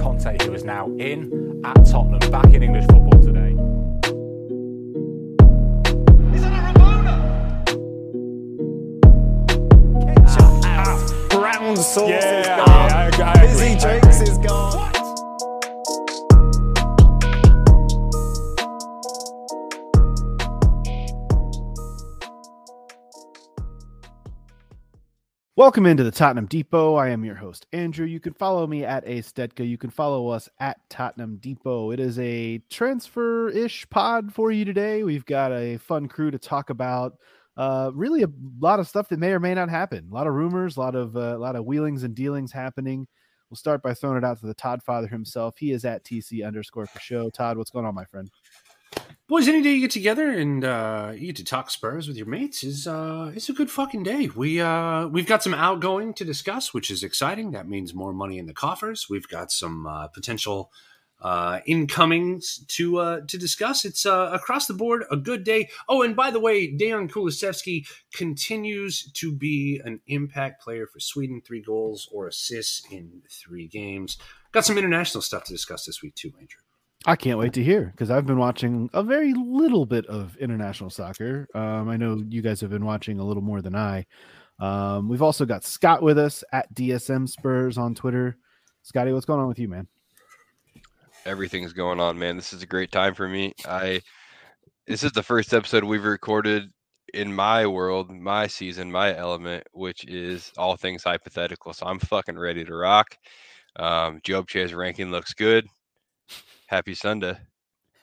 Conte, who is now in at Tottenham, back in English football today. Is that a Ramona? Ketchup, ah, brown sauce Yeah, is I- gone. I- I agree, I Fizzy drinks is gone. Welcome into the Tottenham Depot. I am your host, Andrew. You can follow me at A Stetka. You can follow us at Tottenham Depot. It is a transfer ish pod for you today. We've got a fun crew to talk about. Uh, really, a lot of stuff that may or may not happen. A lot of rumors, a lot of uh, a lot of wheelings and dealings happening. We'll start by throwing it out to the Todd Father himself. He is at TC underscore for show. Todd, what's going on, my friend? Boys, any day you get together and uh, you get to talk Spurs with your mates is uh, it's a good fucking day. We uh, we've got some outgoing to discuss, which is exciting. That means more money in the coffers. We've got some uh, potential uh, incomings to uh, to discuss. It's uh, across the board a good day. Oh, and by the way, Dejan Kulusevski continues to be an impact player for Sweden. Three goals or assists in three games. Got some international stuff to discuss this week too, Andrew. I can't wait to hear because I've been watching a very little bit of international soccer. Um, I know you guys have been watching a little more than I. Um, we've also got Scott with us at DSM Spurs on Twitter. Scotty, what's going on with you, man? everything's going on, man. This is a great time for me. I this is the first episode we've recorded in my world, my season, my element, which is all things hypothetical. So I'm fucking ready to rock. Um, Job Chair's ranking looks good. Happy Sunday.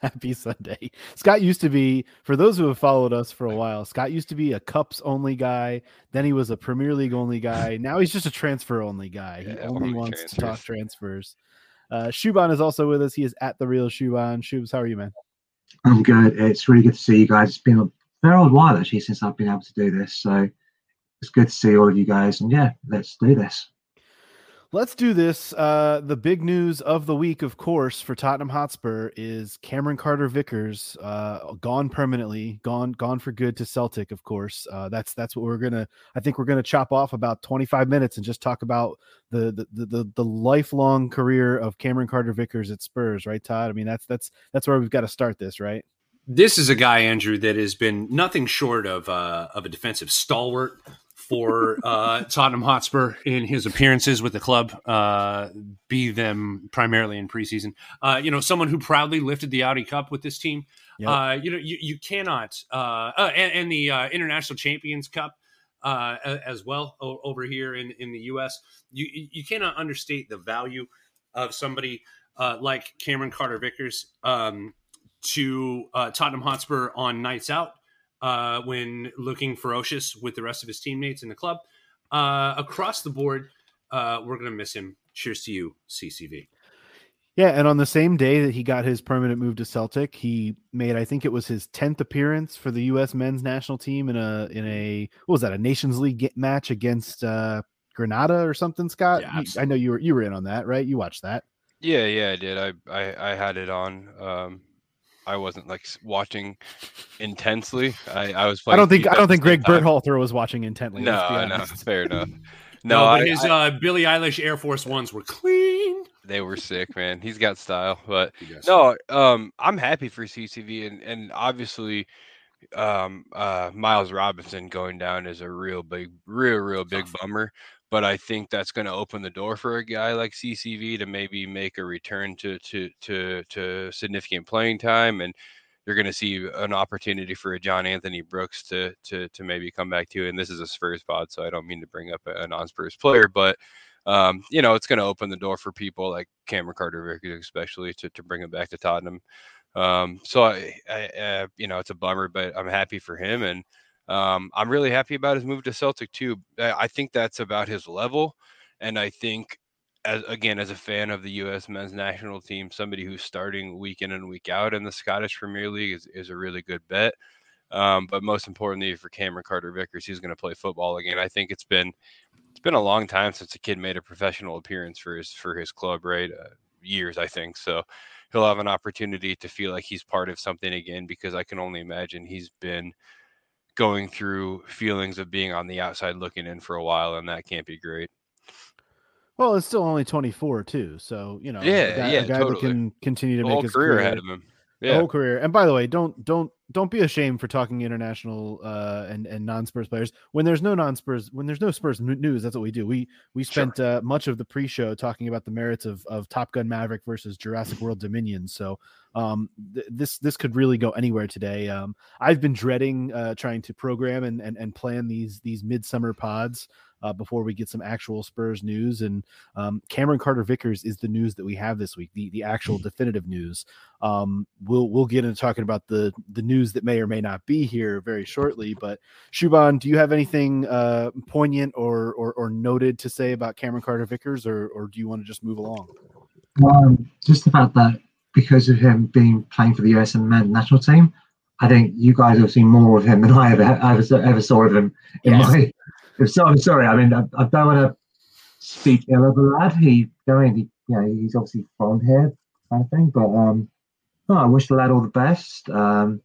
Happy Sunday. Scott used to be, for those who have followed us for a while, Scott used to be a cups only guy. Then he was a Premier League only guy. Now he's just a transfer only guy. He Yeah, only only wants to talk transfers. transfers. Uh, Shuban is also with us. He is at the real Shuban. Shubs, how are you, man? I'm good. It's really good to see you guys. It's been a very old while actually since I've been able to do this. So it's good to see all of you guys. And yeah, let's do this. Let's do this. Uh, the big news of the week, of course, for Tottenham Hotspur is Cameron Carter Vickers uh, gone permanently, gone gone for good to Celtic. Of course, uh, that's that's what we're gonna. I think we're gonna chop off about twenty five minutes and just talk about the the, the the the lifelong career of Cameron Carter Vickers at Spurs, right, Todd? I mean, that's that's that's where we've got to start this, right? This is a guy, Andrew, that has been nothing short of uh, of a defensive stalwart for uh, Tottenham Hotspur in his appearances with the club, uh, be them primarily in preseason. Uh, you know, someone who proudly lifted the Audi Cup with this team. Yep. Uh, you know, you, you cannot, uh, uh, and, and the uh, International Champions Cup uh, as well o- over here in, in the U.S. You you cannot understate the value of somebody uh, like Cameron Carter Vickers um, to uh, Tottenham Hotspur on nights out uh, when looking ferocious with the rest of his teammates in the club. Uh, across the board, uh, we're going to miss him. Cheers to you, CCV. Yeah, and on the same day that he got his permanent move to Celtic, he made I think it was his tenth appearance for the U.S. men's national team in a in a what was that a Nations League ga- match against uh, Grenada or something. Scott, Yeah, You- I know you were you were in on that, right? You watched that. Yeah, yeah, I did. I I, I had it on. Um, I wasn't like watching intensely. I, I was. I don't think I don't think Gregg time. Berhalter was watching intently. let's No, no, fair enough. No, No, but I, his I- uh, Billie Eilish Air Force Ones were clean. they were sick, man. He's got style, but No, um, I'm happy for CCV, and and obviously, um, uh, Miles Robinson going down is a real big, real, real big bummer. But I think that's going to open the door for a guy like CCV to maybe make a return to to to to significant playing time, and you're going to see an opportunity for a John Anthony Brooks to to to maybe come back to. And this is a Spurs pod, so I don't mean to bring up a, non-Spurs player, but um, you know, it's going to open the door for people like Cameron Carter, especially, to, to bring him back to Tottenham. Um, so I, I uh, you know, it's a bummer, but I'm happy for him, and Um, I'm really happy about his move to Celtic too. I think that's about his level, and I think as again as a fan of the U.S. men's national team, somebody who's starting week in and week out in the Scottish Premier League is, is a really good bet. Um, but most importantly for Cameron Carter Vickers, he's going to play football again. I think it's been it's been a long time since a kid made a professional appearance for his for his club, right? Uh, years, I think. So he'll have an opportunity to feel like he's part of something again because I can only imagine he's been going through feelings of being on the outside looking in for a while, and that can't be great. Well, it's still only 24 too, so you know, Yeah, a guy, yeah, a guy totally. that can continue to The make his career ahead of him. The Yeah. whole career. And by the way, don't don't don't be ashamed for talking international uh, and and non Spurs players when there's no non Spurs when there's no Spurs news. That's what we do. We we Sure. spent uh, much of the pre show talking about the merits of of Top Gun Maverick versus Jurassic World Dominion. So um, th- this this could really go anywhere today. Um, I've been dreading uh, trying to program and and, and plan these these midsummer pods. Uh, before we get some actual Spurs news, and um, Cameron Carter Vickers is the news that we have this week, the the actual definitive news. Um, we'll we'll get into talking about the the news that may or may not be here very shortly. But Shuban, do you have anything uh, poignant or, or or noted to say about Cameron Carter Vickers, or or do you want to just move along? Um, just about that, because of him being playing for the US and men's national team, I think you guys have seen more of him than I ever ever, saw- ever saw of him in Yes. my. So, I'm sorry. I mean, I, I don't want to speak ill of the lad. He, I mean, he, you know, he's obviously from here, kind of thing. But um, no, I wish the lad all the best. Um,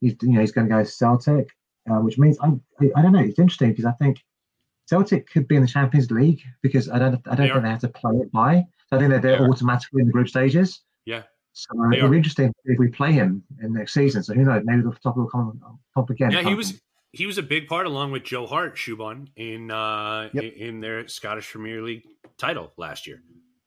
he's, you know, he's going to go to Celtic, uh, which means I, I, I don't know. It's interesting because I think Celtic could be in the Champions League because I don't, I don't They think are. they have to play it by. So I think that they're They are. automatically in the group stages. Yeah. So uh, it'll be interesting if we play him in next season. So who knows? Maybe the top will come up again. Yeah, he was he was a big part along with Joe Hart, Shuban, in uh Yep. in, in their Scottish Premier League title last year.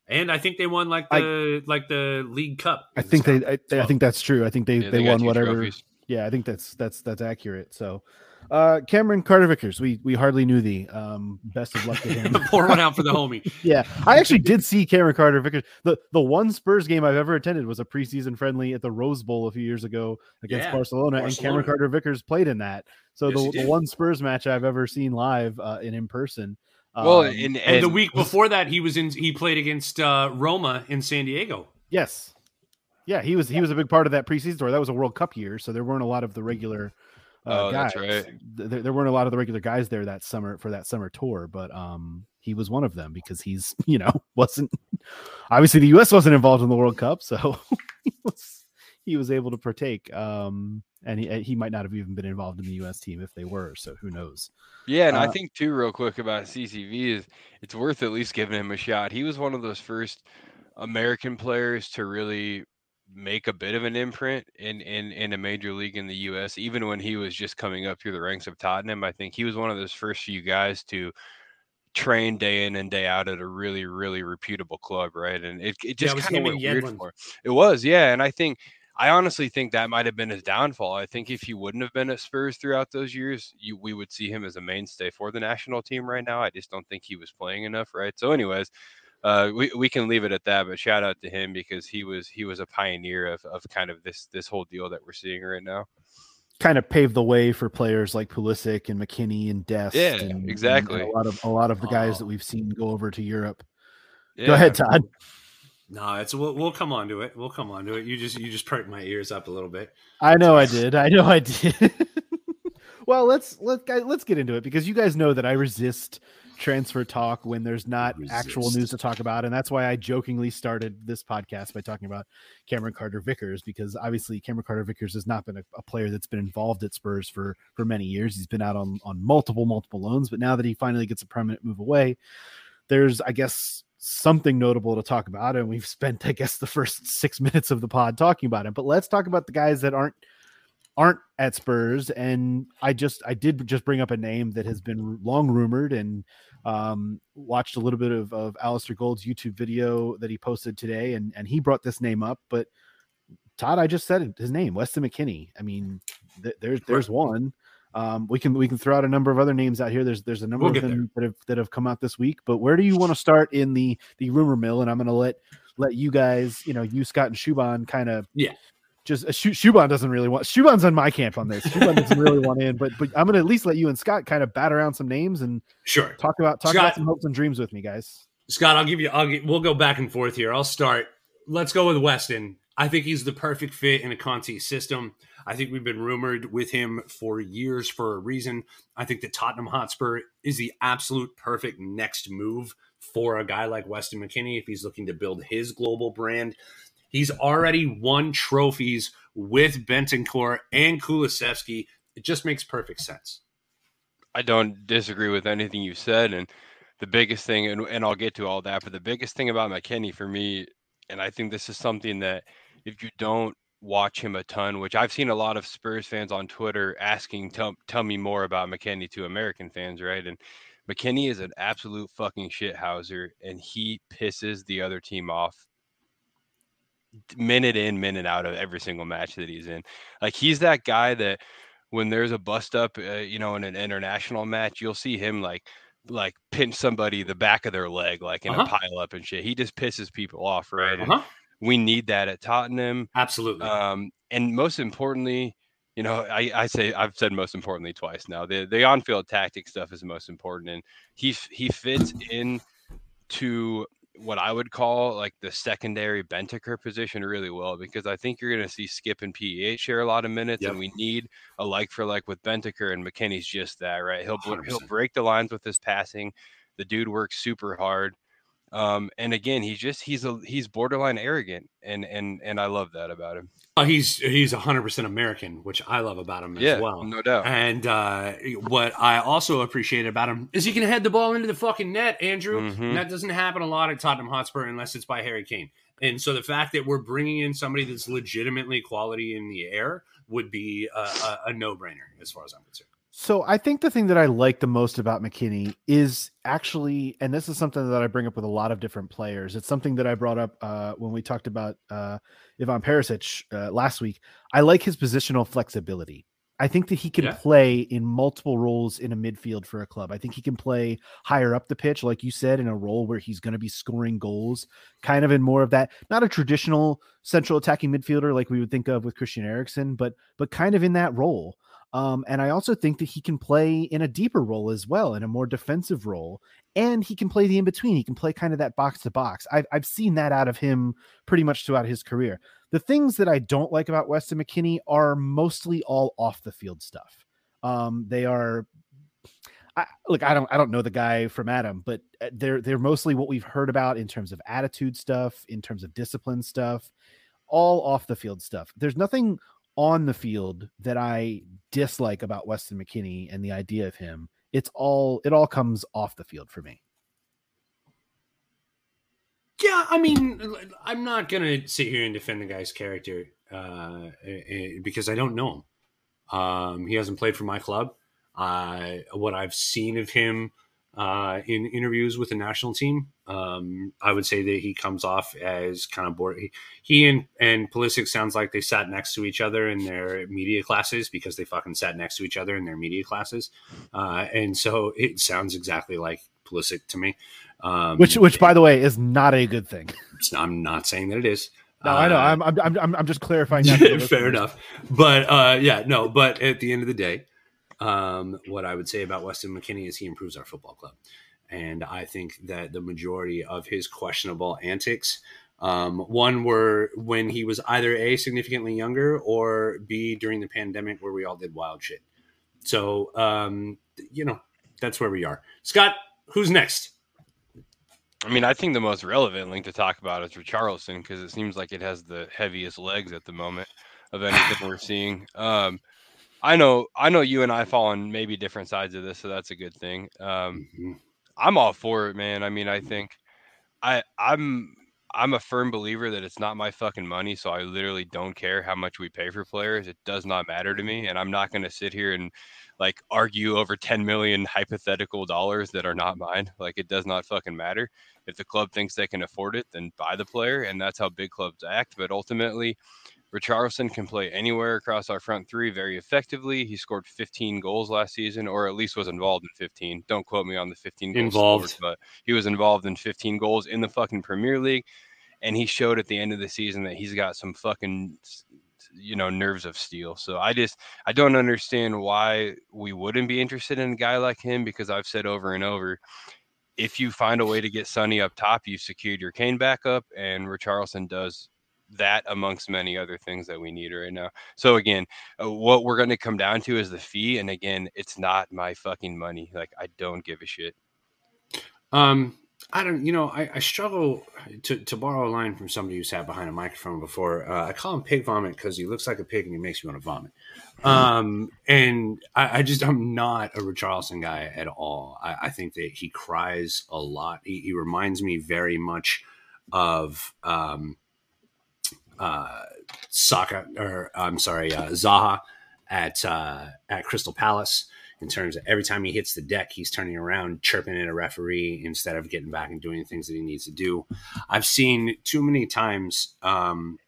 And I think they won like I- the like the League Cup. I in think they, Scotland I, as I think that's true. I think they Yeah, they, got won whatever. trophies. Yeah, I think that's that's that's accurate. So, uh, Cameron Carter Vickers, we we hardly knew thee. Um, best of luck to him. pour one out for the homie. yeah, I actually did see Cameron Carter Vickers. The the one Spurs game I've ever attended was a preseason friendly at the Rose Bowl a few years ago against Yeah, Barcelona, and Cameron Carter Vickers played in that. So Yes, the, the one Spurs match I've ever seen live uh, and in person. Well, Um, and, And, the week before that, he was in. He played against uh, Roma in San Diego. Yes. Yeah, he was he was a big part of that preseason tour. That was a World Cup year, so there weren't a lot of the regular uh, Oh, guys. that's right. There, there weren't a lot of the regular guys there that summer for that summer tour, but um he was one of them because he's, you know, wasn't obviously the US wasn't involved in the World Cup, so he was he was able to partake. Um and he, he might not have even been involved in the US team if they were, so who knows. Yeah, and I Uh, think too, real quick about CCV is it's worth at least giving him a shot. He was one of those first American players to really make a bit of an imprint in in in a major league in the U.S. Even when he was just coming up through the ranks of Tottenham, I think he was one of those first few guys to train day in and day out at a really really reputable club, right? And it it Yeah, just was kind of went weird Yedlin. for him. It was, yeah, and I think. I honestly think that might have been his downfall. I think if he wouldn't have been at Spurs throughout those years, you, we would see him as a mainstay for the national team right now. I just don't think he was playing enough, right? So, anyways, uh, we, we can leave it at that. But shout out to him because he was he was a pioneer of, of kind of this this whole deal that we're seeing right now. Kind of paved the way for players like Pulisic and McKennie and Dest. Yeah, and- and exactly. a lot of a lot of the guys Oh. that we've seen go over to Europe. Yeah. Go ahead, Todd. No, it's we'll, we'll come on to it. We'll come on to it. You just you just perked my ears up a little bit. I know I did. I know I did. well, let's let guys let's get into it because you guys know that I resist transfer talk when there's not actual news to talk about, and that's why I jokingly started this podcast by talking about Cameron Carter Vickers because obviously Cameron Carter Vickers has not been a, a player that's been involved at Spurs for for many years. He's been out on on multiple multiple loans, but now that he finally gets a permanent move away, there's I guess something notable to talk about and we've spent i guess the first six minutes of the pod talking about it but let's talk about the guys that aren't aren't at spurs and i just i did just bring up a name that has been long rumored and um watched a little bit of, of Alasdair Gold's youtube video that he posted today and and he brought this name up but todd i just said it, his name weston mckennie i mean th- there's there's one um, we can we can throw out a number of other names out here. There's there's a number We'll of them that have that have come out this week. But where do you want to start in the the rumor mill? And I'm going to let let you guys, you know, you Scott and Shuban, kind of Yeah. Just uh, Shuban doesn't really want Shuban's on my camp on this. Shuban doesn't really want in, but but I'm gonna at least let you and Scott kind of bat around some names and Sure. talk about talk Scott- about some hopes and dreams with me, guys. Scott, I'll give you. I'll get, we'll go back and forth here. I'll start. Let's go with Weston. I think he's the perfect fit in a Conte system. I think we've been rumored with him for years for a reason. I think that Tottenham Hotspur is the absolute perfect next move for a guy like Weston McKennie if he's looking to build his global brand. He's already won trophies with Bentancur and Kulusevski. It just makes perfect sense. I don't disagree with anything you said. And the biggest thing, and, and I'll get to all that, but the biggest thing about McKennie for me, and I think this is something that if you don't watch him a ton, which I've seen a lot of Spurs fans on Twitter asking, tell, tell me more about McKennie to American fans, right? And McKennie is an absolute fucking shithouser, and he pisses the other team off minute in, minute out of every single match that he's in. Like he's that guy that when there's a bust up, uh, you know, in an international match, you'll see him like like pinch somebody the back of their leg, like in Uh-huh. a pile up and shit. He just pisses people off, right? Uh-huh. we need that at Tottenham. Absolutely. Um, and most importantly, you know, I, I say I've said most importantly twice now. The the on field tactic stuff is most important, and he he fits in to what I would call like the secondary Bentancur position really well because I think you're going to see Skip and PEH share a lot of minutes, Yep. and we need a like for like with Bentancur and McKennie's just that right. He'll bl- he'll break the lines with his passing. The dude works super hard. Um, and again, he's just he's a he's borderline arrogant, and and and I love that about him. Oh, he's he's 100% American, which I love about him Yeah, as well. no doubt. And uh, what I also appreciate about him is he can head the ball into the fucking net, Andrew. Mhm. And that doesn't happen a lot at Tottenham Hotspur unless it's by Harry Kane. And so the fact that we're bringing in somebody that's legitimately quality in the air would be a, a, a no brainer as far as I'm concerned. So I think the thing that I like the most about McKennie is actually, and this is something that I bring up with a lot of different players. It's something that I brought up uh, when we talked about uh, Ivan Perisic uh, last week. I like his positional flexibility. I think that he can Yeah. play in multiple roles in a midfield for a club. I think he can play higher up the pitch, like you said, in a role where he's going to be scoring goals, kind of in more of that, not a traditional central attacking midfielder like we would think of with Christian Eriksen, but but kind of in that role. Um, and I also think that he can play in a deeper role as well, in a more defensive role, and he can play the in between. He can play kind of that box to box. I've I've seen that out of him pretty much throughout his career. The things that I don't like about Weston McKennie are mostly all off the field stuff. Um, they are. I, look, I don't, I don't know the guy from Adam, but uh, they're they're mostly what we've heard about in terms of attitude stuff, in terms of discipline stuff, all off the field stuff. There's nothing on the field that I dislike about Weston McKennie and the idea of him. It's all it all comes off the field for me. Yeah, I mean, I'm not gonna sit here and defend the guy's character uh, eh, eh, because I don't know him. Um, he hasn't played for my club. Uh, what I've seen of him uh, in interviews with the national team, um, I would say that he comes off as kind of bored. He, he and and Pulisic sounds like they sat next to each other in their media classes because they fucking sat next to each other in their media classes, uh, and so it sounds exactly like Pulisic to me. Um, Which, which, by the way, is not a good thing. I'm not saying that it is. No, I know. Uh, I'm, I'm, I'm, I'm just clarifying. that fair enough. But uh, yeah, no. But at the end of the day, um, what I would say about Weston McKennie is he improves our football club, and I think that the majority of his questionable antics, um, one were when he was either a significantly younger or b during the pandemic where we all did wild shit. So um, you know that's where we are. Scott, who's next? I mean, I think the most relevant link to talk about is Richarlison because it seems like it has the heaviest legs at the moment of anything we're seeing. Um, I know, I know you and I fall on maybe different sides of this, so that's a good thing. Um, Mhm. I'm all for it, man. I mean, I think I I'm I'm a firm believer that it's not my fucking money, so I literally don't care how much we pay for players. It does not matter to me, and I'm not going to sit here and like argue over 10 million hypothetical dollars that are not mine. Like it does not fucking matter. If the club thinks they can afford it, then buy the player, and that's how big clubs act. But ultimately, Richarlison can play anywhere across our front three very effectively. He scored 15 goals last season, or at least was involved in 15. Don't quote me on the 15 goals Involved. scored, but he was involved in 15 goals in the fucking Premier League. And he showed at the end of the season that he's got some fucking you know nerves of steel. So I just I don't understand why we wouldn't be interested in a guy like him because I've said over and over, if you find a way to get Sonny up top, you've secured your Kane backup, and Richarlison does that amongst many other things that we need right now. So again, uh, what we're going to come down to is the fee, and again, it's not my fucking money. Like I don't give a shit. Um, I don't, you know, I, I struggle to, to borrow a line from somebody who sat behind a microphone before. Uh, I call him pig vomit because he looks like a pig and he makes you want to vomit. Um, and I, I just, I'm not a Richarlison guy at all. I, I think that he cries a lot. He, he reminds me very much of, um, uh, Saka, or I'm sorry, uh, Zaha at, uh, at Crystal Palace in terms of every time he hits the deck, he's turning around, chirping at a referee instead of getting back and doing the things that he needs to do. I've seen too many times um,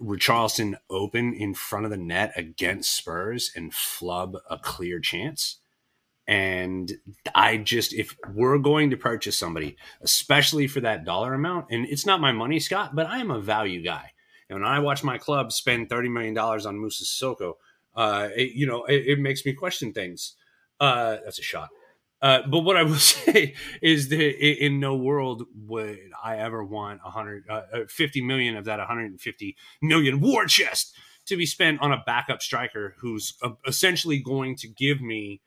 Richarlison open in front of the net against Spurs and flub a clear chance. And I just, if we're going to purchase somebody, especially for that dollar amount, and it's not my money, Scott, but I am a value guy. And when I watch my club spend $30 million on Moussa Sissoko, uh, it, you know, it, it, makes me question things. Uh, that's a shot. Uh, but what I will say is that in no world would I ever want 100, uh, 50 million of that 150 million war chest to be spent on a backup striker who's uh, essentially going to give me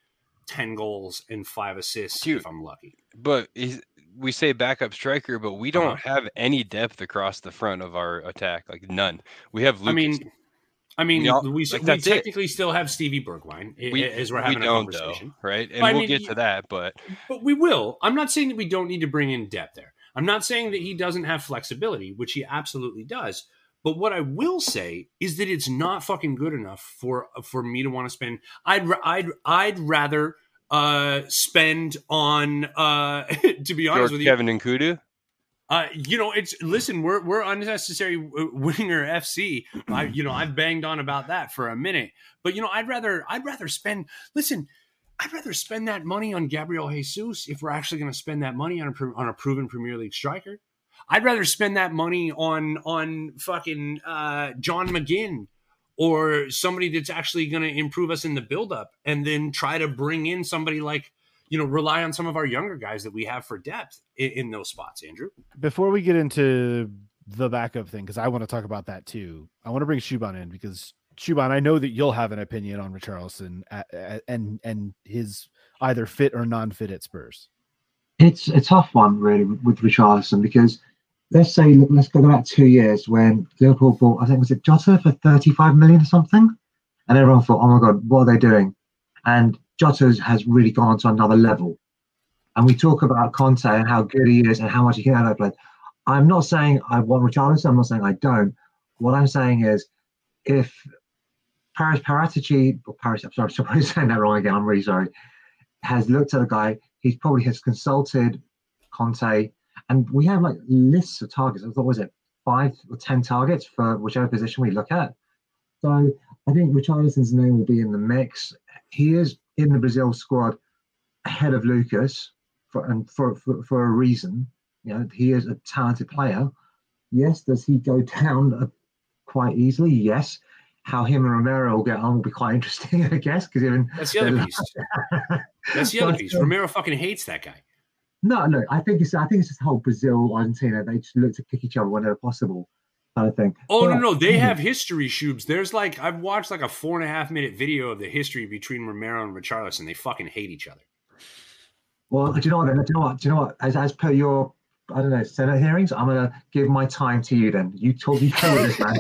10 goals and five assists Dude, if I'm lucky. But we say backup striker, but we don't uh-huh. have any depth across the front of our attack, like none. We have Lucas. I mean, I mean, we, all, we, like, we technically it. still have Stevie Bergwijn we, as we're having we a conversation, though, right? And but we'll mean, get to that, but but we will. I'm not saying that we don't need to bring in depth there. I'm not saying that he doesn't have flexibility, which he absolutely does. But what I will say is that it's not fucking good enough for for me to want to spend. I'd I'd I'd rather uh spend on uh to be honest George with you, Kevin Nkoudou. Uh, you know, it's listen, we're we're unnecessary winger FC. I, you know, I've banged on about that for a minute, but you know, I'd rather I'd rather spend. Listen, I'd rather spend that money on Gabriel Jesus if we're actually going to spend that money on a on a proven Premier League striker. I'd rather spend that money on on fucking uh, John McGinn or somebody that's actually going to improve us in the buildup, and then try to bring in somebody like you know, rely on some of our younger guys that we have for depth in, in those spots, Andrew. Before we get into the backup thing, because I want to talk about that too, I want to bring Shuban in because Shuban, I know that you'll have an opinion on Richarlison and and his either fit or non-fit at Spurs. It's a tough one, really, with Richarlison because let's say let's go back two years when Liverpool bought, I think was it Jota for 35 million or something, and everyone thought, oh my god, what are they doing? And Jota has really gone to another level. And we talk about Conte and how good he is and how much he can out play. I'm not saying I want Richarlison. I'm not saying I don't. What I'm saying is, if Paris Paratici or Paris, I'm sorry, I'm saying that wrong again. I'm really sorry. Has looked at a guy. He's probably has consulted Conte, and we have like lists of targets. What was it? Five or ten targets for whichever position we look at. So I think Richarlison's name will be in the mix. He is in the Brazil squad ahead of Lucas for and for, for, for a reason. You know, he is a talented player. Yes, does he go down uh, quite easily? Yes. How him and Romero will get on will be quite interesting, I guess. Because even that's the other piece. that's the other piece. Um, Romero fucking hates that guy. No, no. I think it's I think it's just the whole Brazil Argentina. They just look to kick each other whenever possible kind of thing. Oh but, no, no, they have history shoots. There's like I've watched like a four and a half minute video of the history between Romero and Richarlison. They fucking hate each other. Well, do you know what? Do you know what? Do you know what? As, as per your, I don't know, Senate hearings, I'm gonna give my time to you. Then you talk. You tell this man.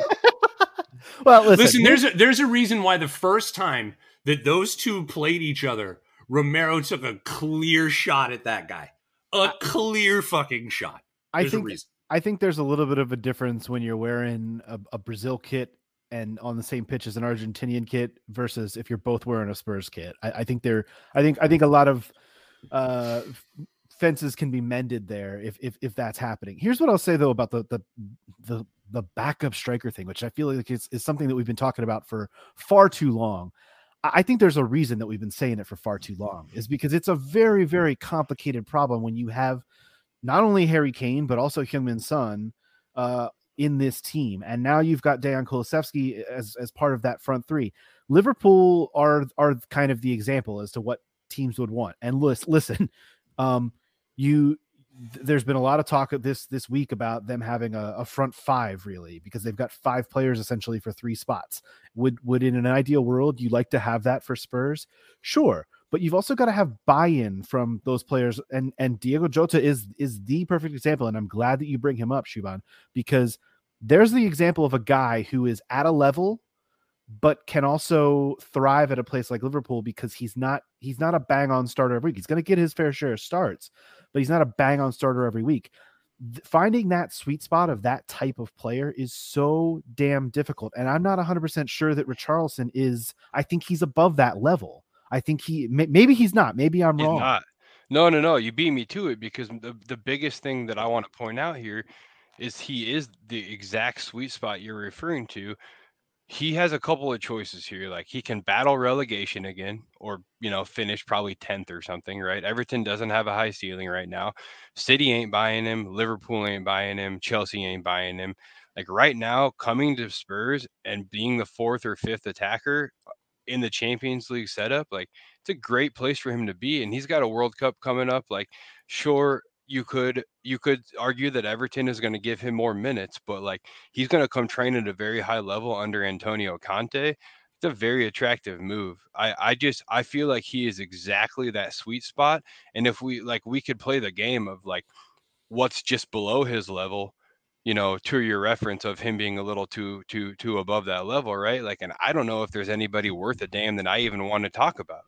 well, listen, listen. There's a there's a reason why the first time that those two played each other, Romero took a clear shot at that guy. A clear fucking shot. There's I think I think there's a little bit of a difference when you're wearing a, a, Brazil kit and on the same pitch as an Argentinian kit versus if you're both wearing a Spurs kit. I, I think there, I think, I think a lot of uh, fences can be mended there if, if if that's happening. Here's what I'll say though about the the the the backup striker thing, which I feel like is, is something that we've been talking about for far too long. I think there's a reason that we've been saying it for far too long, is because it's a very, very complicated problem when you have not only Harry Kane but also Heung-min Son uh, in this team, and now you've got Dejan Kulusevski as as part of that front three. Liverpool are are kind of the example as to what teams would want. And listen, listen, um, you there's been a lot of talk this this week about them having a, a, front five really because they've got five players essentially for three spots would would in an ideal world you like to have that for spurs sure but you've also got to have buy-in from those players and and diego jota is is the perfect example and i'm glad that you bring him up shuban because there's the example of a guy who is at a level but can also thrive at a place like Liverpool because he's not he's not a bang on starter every week. He's going to get his fair share of starts, but he's not a bang on starter every week. finding that sweet spot of that type of player is so damn difficult, and I'm not 100 percent sure that Richarlison is. I think he's above that level. I think he maybe he's not. Maybe I'm he's wrong. Not. No, no, no. You beat me to it because the the biggest thing that I want to point out here is he is the exact sweet spot you're referring to he has a couple of choices here. Like he can battle relegation again, or you know, finish probably tenth or something. Right? Everton doesn't have a high ceiling right now. City ain't buying him. Liverpool ain't buying him. Chelsea ain't buying him. Like right now, coming to Spurs and being the fourth or fifth attacker uh, in the Champions League setup, like it's a great place for him to be. And he's got a World Cup coming up. Like, sure, you could you could argue that Everton is going to give him more minutes, but like he's going to come train at a very high level under Antonio Conte. It's a very attractive move. I I just I feel like he is exactly that sweet spot. And if we like we could play the game of like what's just below his level, you know, to your reference of him being a little too too too above that level, right? Like, and I don't know if there's anybody worth a damn that I even want to talk about.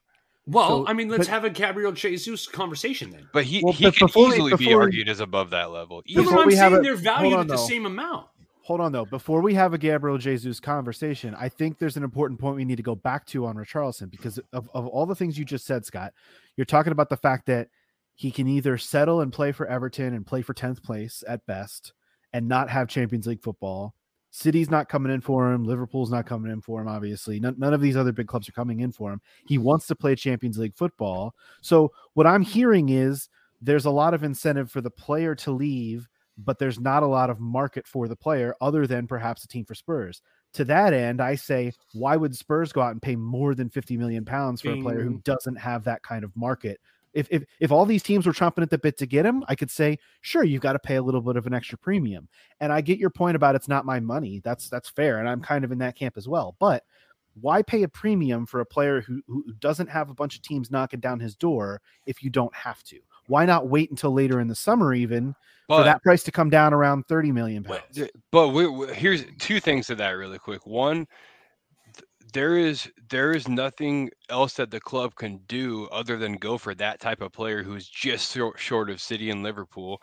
Well, So, I mean, let's but- have a Gabriel Jesus conversation then. But he Well, he but can before we- easily be before we- argued as above that level. No, Before I'm we have saying a- they're valued on, at the though. same amount. Hold on though. Before we have a Gabriel Jesus conversation, I think there's an important point we need to go back to on Richarlison because of, of all the things you just said, Scott. You're talking about the fact that he can either settle and play for Everton and play for 10th place at best and not have Champions League football. City's not coming in for him. Liverpool's not coming in for him, obviously. None, none of these other big clubs are coming in for him. He wants to play Champions League football. So, what I'm hearing is there's a lot of incentive for the player to leave but there's not a lot of market for the player other than perhaps a team for Spurs. To that end, I say, why would Spurs go out and pay more than 50 million pounds for a player who doesn't have that kind of market? If, if if all these teams were chomping at the bit to get him, I could say, sure, you've got to pay a little bit of an extra premium. And I get your point about it's not my money. That's that's fair, and I'm kind of in that camp as well. But why pay a premium for a player who, who doesn't have a bunch of teams knocking down his door if you don't have to? Why not wait until later in the summer, even for that price to come down around 30 million But, pounds. but we, we- here's two things to that really quick. One, there is there is nothing else that the club can do other than go for that type of player who's just short, short of City and Liverpool.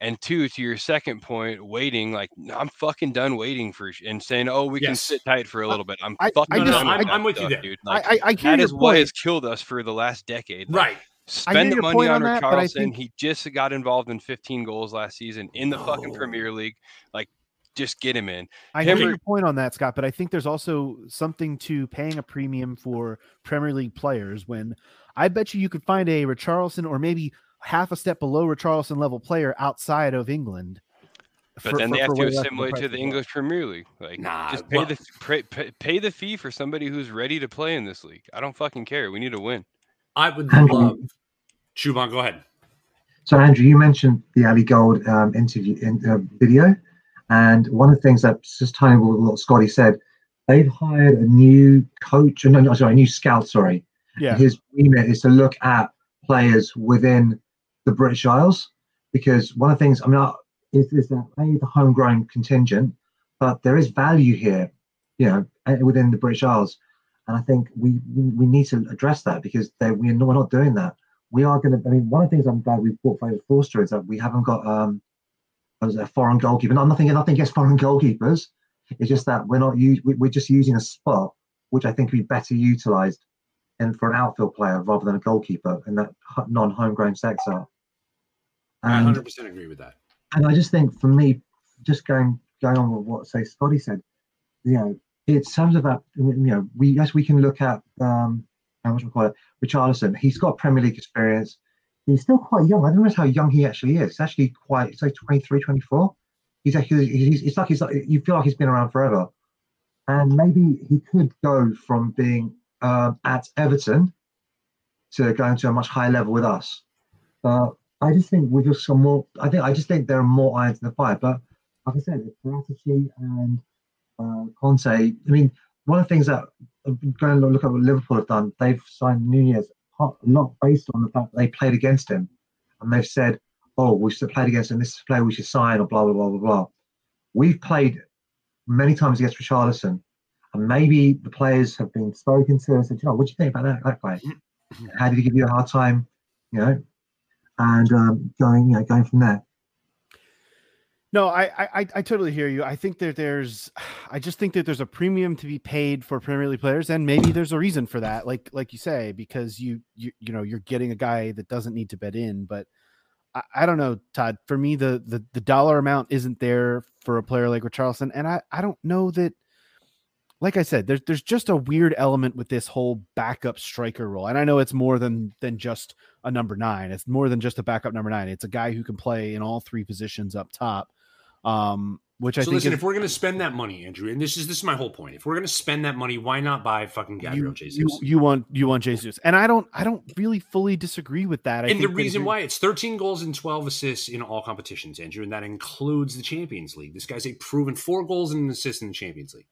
And two, to your second point, waiting like I'm fucking done waiting for and saying, oh, we can sit tight for a little bit. I'm I- fucking I just- done that I'm with you there. dude. I, Like, I, I hear that what point. has killed us for the last decade. Like, Right. Spend the money on on Richarlison. think- He just got involved in 15 goals last season in the fucking Oh. Premier League. Like, just get him in. I hear Him your point on that, Scott, but I think there's also something to paying a premium for Premier League players when I bet you you could find a Richarlison or maybe half a step below Richarlison level player outside of England. But for- then for- they have for to way less of assimilate to as the well. English Premier League. Like, Nah, just pay well- the pay, pay, pay the fee for somebody who's ready to play in this league. I don't fucking care. We need to win. I would Andrew- love. Shuban, go ahead. So, Andrew, you mentioned the Ali Gold um, interview in, uh, video, and one of the things that just tying with what Scotty said, they've hired a new coach, no, no, sorry, a new scout. Sorry, Yeah. his remit is to look at players within the British Isles because one of the things I mean is, is that a the homegrown contingent, but there is value here, you know, within the British Isles, and I think we we, need to address that because they, we're not, we're not doing that. We are going to. I mean, one of the things I'm glad we bought David Forster is that we haven't got um as a foreign goalkeeper. Not nothing nothing against foreign goalkeepers. It's just that we're not we, we're just using a spot which I think would be better utilised and for an outfield player rather than a goalkeeper in that non-homegrown sector. I 100 percent agree with that. and I just think for me, just going going on with what say Scotty said, you know, in terms of that, you know, we yes we can look at um how much we call it Richarlison. He's got Premier League experience. He's still quite young. I don't know how young he actually is. He's actually quite, say 23, 24. He's actually he's it's like he's like you feel like he's been around forever, and maybe he could go from being um, at Everton to going to a much higher level with us. But I just think with just some more, I think I just think there are more irons in the fire. But like I said, Paratici and uh, Conte. I mean, one of the things that uh, going to look at what Liverpool have done, they've signed Nunez a lot based on the fact that they played against him, and they've said, "Oh, we should have played against him. This is a player we should sign," or blah blah blah blah blah. We've played many times against Richarlison, and maybe the players have been spoken to and said, "You know, what do you think about that, that guy? How did he give you a hard time?" You know, and um, going, you know, going from there. No, I, I I totally hear you. I think that there's, I just think that there's a premium to be paid for Premier League players, and maybe there's a reason for that. Like like you say, because you you you know you're getting a guy that doesn't need to bet in. But I, I don't know, Todd. For me, the the the dollar amount isn't there for a player like Richarlison, and I I don't know that. Like I said, there's there's just a weird element with this whole backup striker role, and I know it's more than than just a number nine. It's more than just a backup number nine. It's a guy who can play in all three positions up top um, which I so think listen, is, if we're gonna spend that money, Andrew, and this is this is my whole point. If we're gonna spend that money, why not buy fucking Gabriel you, Jesus? you, you want you want Jesus, and I don't I don't really fully disagree with that. I and the reason why it's 13 goals and 12 assists in all competitions, Andrew, and that includes the Champions League. This guy's a proven four goals and an assist in the Champions League.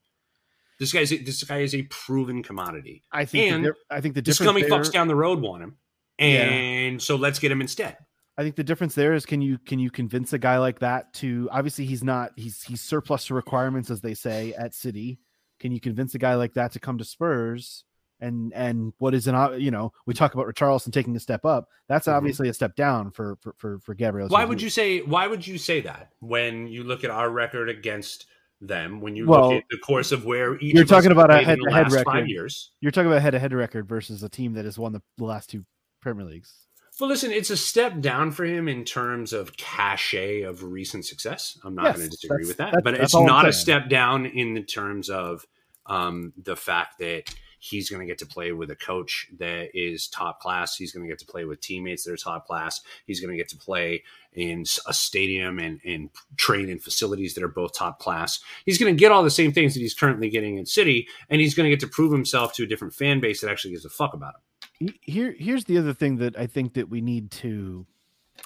This guy's a, this guy is a proven commodity. I think and the, I think the difference scummy fucks down the road want him, Yeah. and so let's get him instead. I think the difference there is can you can you convince a guy like that to obviously he's not he's he's surplus to requirements as they say at City. Can you convince a guy like that to come to Spurs? And and what is an you know we talk about Richarlison taking a step up. That's Mhm. obviously a step down for for for, for Gabriel. Why would you say? Why would you say that when you look at our record against them? When you Well, look at the course of where each you're talking about a in the head-to-head last five record. years. You're talking about head to head record versus a team that has won the, the last two Premier Leagues. Well, listen, it's a step down for him in terms of cachet of recent success. I'm not Yes, going to disagree with that, but it's not a step down in the terms of um, the fact that he's going to get to play with a coach that is top class. He's going to get to play with teammates that are top class. He's going to get to play in a stadium and, and train in facilities that are both top class. He's going to get all the same things that he's currently getting in City, and he's going to get to prove himself to a different fan base that actually gives a fuck about him. He- here here's the other thing that I think that we need to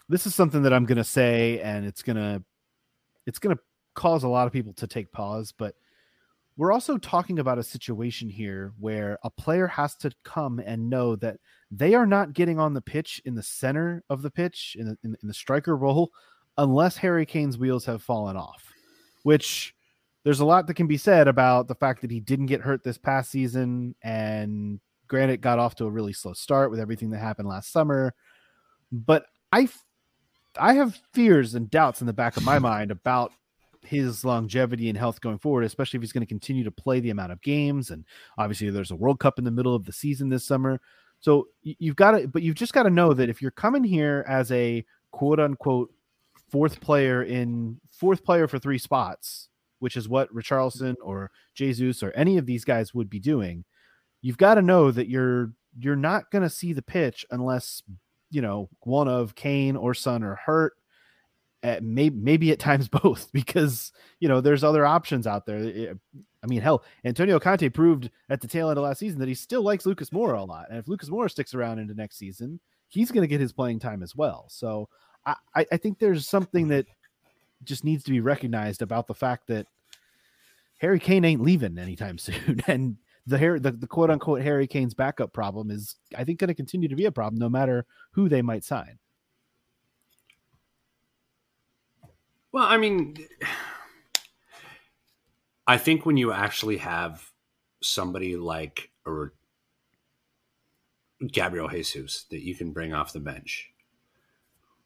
this is something that I'm going to say and it's going to it's going to cause a lot of people to take pause but we're also talking about a situation here where a player has to come and know that they are not getting on the pitch in the center of the pitch in the, in, in the striker role unless Harry Kane's wheels have fallen off which there's a lot that can be said about the fact that he didn't get hurt this past season and granted got off to a really slow start with everything that happened last summer but I, I have fears and doubts in the back of my mind about his longevity and health going forward especially if he's going to continue to play the amount of games and obviously there's a world cup in the middle of the season this summer. So you've got to but you've just got to know that if you're coming here as a quote unquote fourth player in fourth player for three spots which is what Richarlison or Jesus or any of these guys would be doing you've got to know that you're you're not going to see the pitch unless you know one of Kane or Son are hurt. Eh, at maybe maybe at times both because you know there's other options out there. It- I mean, hell, Antonio Conte proved at the tail end of last season that he still likes Lucas Moura a lot, and if Lucas Moura sticks around into next season, he's going to get his playing time as well. So I I think there's something that just needs to be recognized about the fact that Harry Kane ain't leaving anytime soon, and the Harry, the, the quote unquote Harry Kane's backup problem is, I think, going to continue to be a problem no matter who they might sign. Well, I mean, I think when you actually have somebody like or Gabriel Jesus that you can bring off the bench,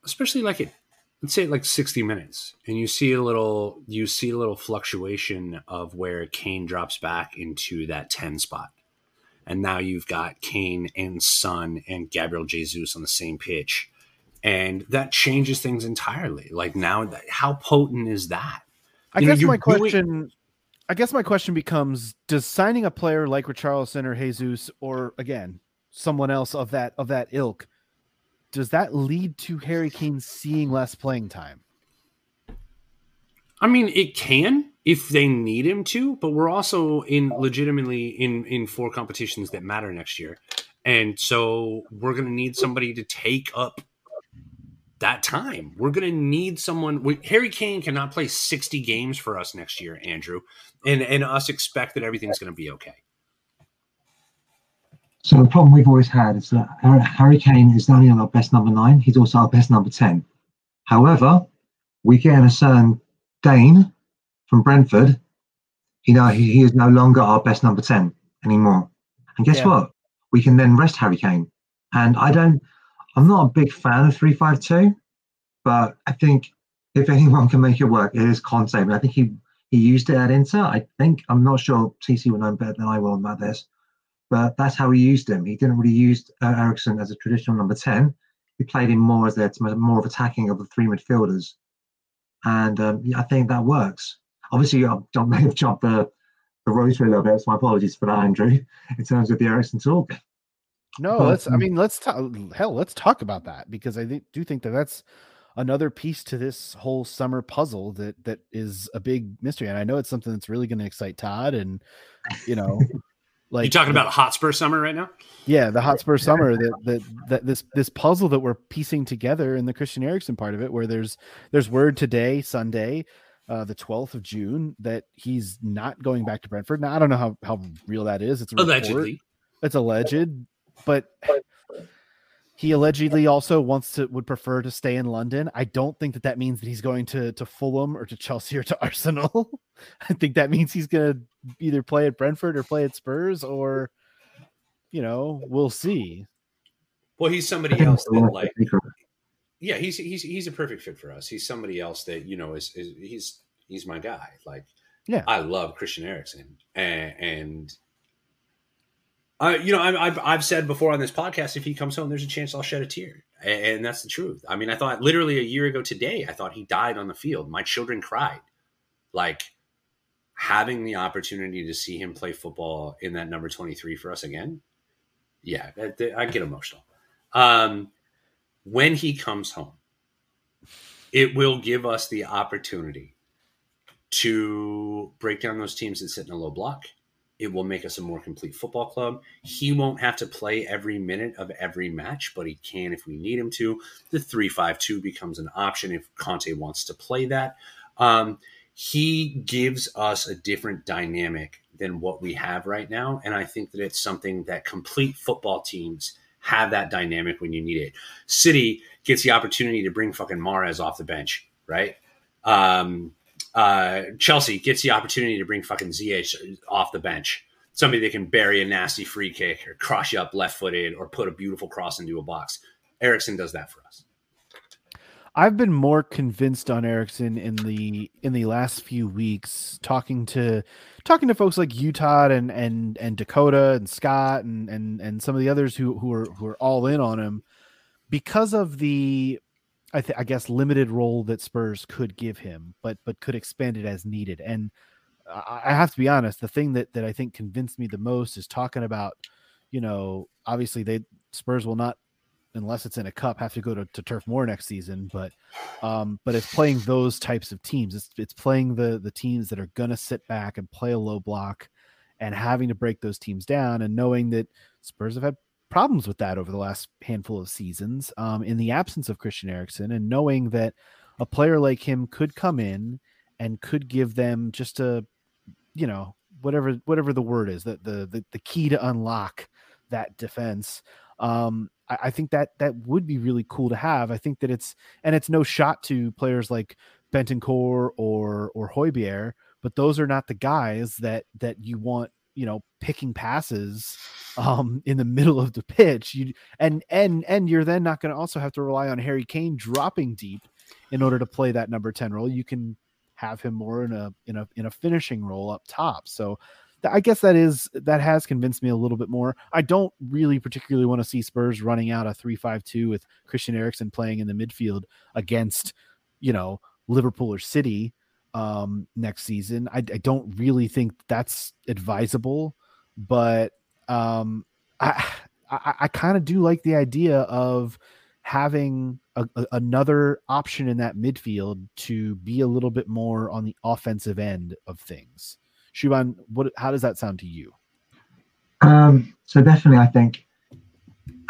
especially like it, let's say like sixty minutes, and you see a little, you see a little fluctuation of where Kane drops back into that ten spot, and now you've got Kane and Son and Gabriel Jesus on the same pitch and that changes things entirely. Like now, that- how potent is that? I You guess you're my doing- question, I guess my question becomes: Does signing a player like Richarlison or Jesus, or again someone else of that of that ilk, does that lead to Harry Kane seeing less playing time? I mean, it can if they need him to, but we're also in legitimately in in four competitions that matter next year, and so we're going to need somebody to take up that time. We're going to need someone. We, Harry Kane cannot play sixty games for us next year, Andrew, and and us expect that everything's going to be okay. So the problem we've always had is that Harry- Kane is not only our best number nine, he's also our best number ten. However, we get in a certain Dane from Brentford. You know, he, he is no longer our best number ten anymore. And guess Yeah. what? We can then rest Harry Kane. And I don't. I'm not a big fan of three five two, but I think if anyone can make it work, it is Conte. I, mean, I think he he used it at Inter. I think I'm not sure. TC will know better than I will about this but that's how he used him. He didn't really use uh, Eriksen as a traditional number 10. He played him more as a, more of attacking of the three midfielders. And um, I think that works. Obviously, I I may have jumped the, the rotary a little bit, so my apologies for that, Andrew, in terms of the Eriksen talk. No, But, let's. I um, mean, let's talk. Hell, let's talk about that because I do think that that's another piece to this whole summer puzzle that that is a big mystery, and I know it's something that's really going to excite Todd, and you know, like you talking the- about Hotspur summer right now? yeah, the Hotspur summer that that that this this puzzle that we're piecing together in the Christian Eriksen part of it, where there's there's word today, Sunday, uh, the 12th of June, that he's not going back to Brentford. Now I don't know how how real that is. It's a report. Allegedly. It's alleged, but he allegedly also wants to would prefer to stay in London. I don't think that that means that he's going to to Fulham or to Chelsea or to Arsenal. I think that means he's going to either play at Brentford or play at Spurs or you know, we'll see. Well, he's somebody else that like yeah, he's he's he's a perfect fit for us. He's somebody else that you know is, is he's he's my guy. Like, Yeah. I love Christian Eriksen, and, and You know I, I've I've said before on this podcast, if he comes home, there's a chance I'll shed a tear, and, and that's the truth. I mean, I thought literally a year ago today, I thought he died on the field. My children cried, like having the opportunity to see him play football in that number 23 for us again. Yeah, that- that- I get emotional. Um, when he comes home, it will give us the opportunity to break down those teams that sit in a low block. It will make us a more complete football club. He won't have to play every minute of every match, but he can if we need him to. The 3 5 2 becomes an option if Conte wants to play that. Um, he gives us a different dynamic than what we have right now. And I think that it's something that complete football teams have that dynamic when you need it. City gets the opportunity to bring fucking Mahrez off the bench, right? Um, uh, Chelsea gets the opportunity to bring fucking Ziyech off the bench. Somebody that can bury a nasty free kick or cross you up left footed or put a beautiful cross into a box. Eriksen does that for us. I've been more convinced on Eriksen in the in the last few weeks, talking to talking to folks like Utah and and and Dakota and Scott and and and some of the others who who are who are all in on him because of the I, th- I guess limited role that Spurs could give him, but but could expand it as needed. And I, I have to be honest, the thing that that I think convinced me the most is talking about, you know, obviously they Spurs will not unless it's in a cup have to go to, to turf more next season but um but it's playing those types of teams it's it's playing the the teams that are gonna sit back and play a low block and having to break those teams down and knowing that spurs have had problems with that over the last handful of seasons um in the absence of christian Eriksen and knowing that a player like him could come in and could give them just a you know whatever whatever the word is that the, the the key to unlock that defense um I, I think that that would be really cool to have. I think that it's and it's no shot to players like Bentancur or or Højbjerg, but those are not the guys that that you want, you know, picking passes um in the middle of the pitch. You and and and you're then not going to also have to rely on Harry Kane dropping deep in order to play that number 10 role. You can have him more in a in a in a finishing role up top. So I guess that is that has convinced me a little bit more. I don't really particularly want to see Spurs running out a 3-5-2 with Christian Eriksen playing in the midfield against, you know, Liverpool or City um next season. I, I don't really think that's advisable, but um I I, I kind of do like the idea of having a a, another option in that midfield to be a little bit more on the offensive end of things. Shuban, what how does that sound to you? Um, so definitely, I think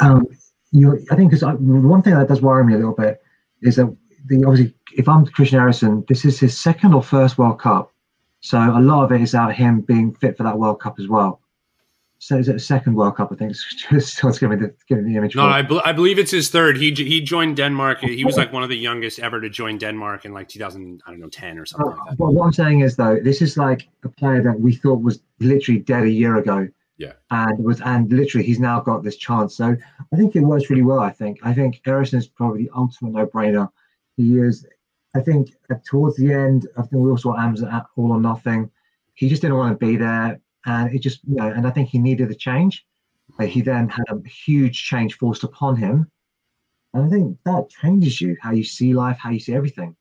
um, you. I think because one thing that does worry me a little bit is that the obviously if I'm Christian Eriksen, this is his second or first World Cup, so a lot of it is out of him being fit for that World Cup as well. So is it a second World Cup? I think it's just giving the giving the image. No, I, bel I believe it's his third. He he joined Denmark. He was like one of the youngest ever to join Denmark in like 2000, I don't know, 10 or something like that. Uh, but what I'm saying is though, this is like a player that we thought was literally dead a year ago. Yeah. And was and literally he's now got this chance. So I think it works really well. I think I think Eriksen is probably the ultimate no-brainer. He is. I think uh, towards the end, I think we also saw Amza at all or nothing. He just didn't want to be there, and it just you know. And I think he needed a change. But he then had a huge change forced upon him, and I think that changes you how you see life, how you see everything.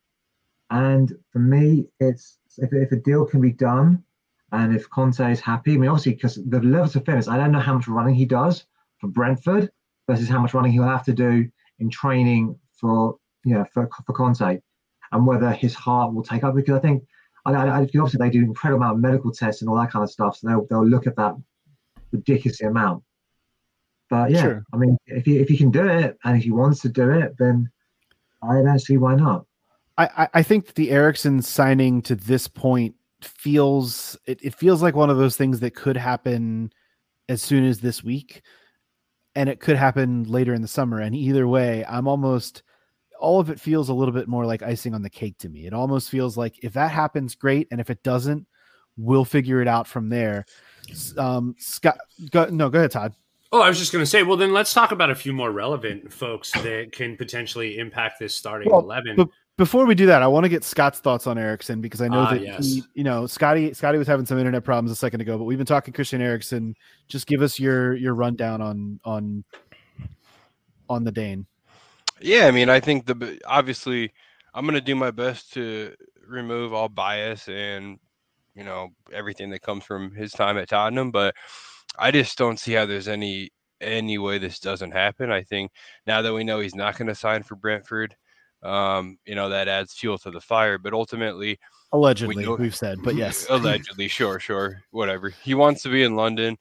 And for me, it's if, if a deal can be done and if Conte is happy, I mean, obviously, because the levels of fitness, I don't know how much running he does for Brentford versus how much running he'll have to do in training for, you know, for, for Conte and whether his heart will take up. Because I think, I, I, obviously, they do incredible amount of medical tests and all that kind of stuff. So they'll, they'll look at that ridiculous amount. But yeah, Sure. I mean, if he, if he can do it and if he wants to do it, then I don't see why not. I, I- think the Eriksen signing to this point feels it, it feels like one of those things that could happen as soon as this week and it could happen later in the summer and either way i'm almost all of it feels a little bit more like icing on the cake to me it almost feels like if that happens great and if it doesn't we'll figure it out from there um scott go, no go ahead todd Oh, I was just going to say, well, then let's talk about a few more relevant folks that can potentially impact this starting Well, 11. but before we do that, I want to get Scott's thoughts on Eriksen because I know Ah, that yes. he, you know, Scotty Scotty was having some internet problems a second ago, but we've been talking Christian Eriksen. Just give us your your rundown on on on the Dane. Yeah, I mean, I think the obviously I'm going to do my best to remove all bias and you know everything that comes from his time at Tottenham, but I just don't see how there's any any way this doesn't happen. I think now that we know he's not going to sign for Brentford, um, you know that adds fuel to the fire. But ultimately, Allegedly, know- we have said, but yes, allegedly, sure, sure, whatever. He wants to be in London.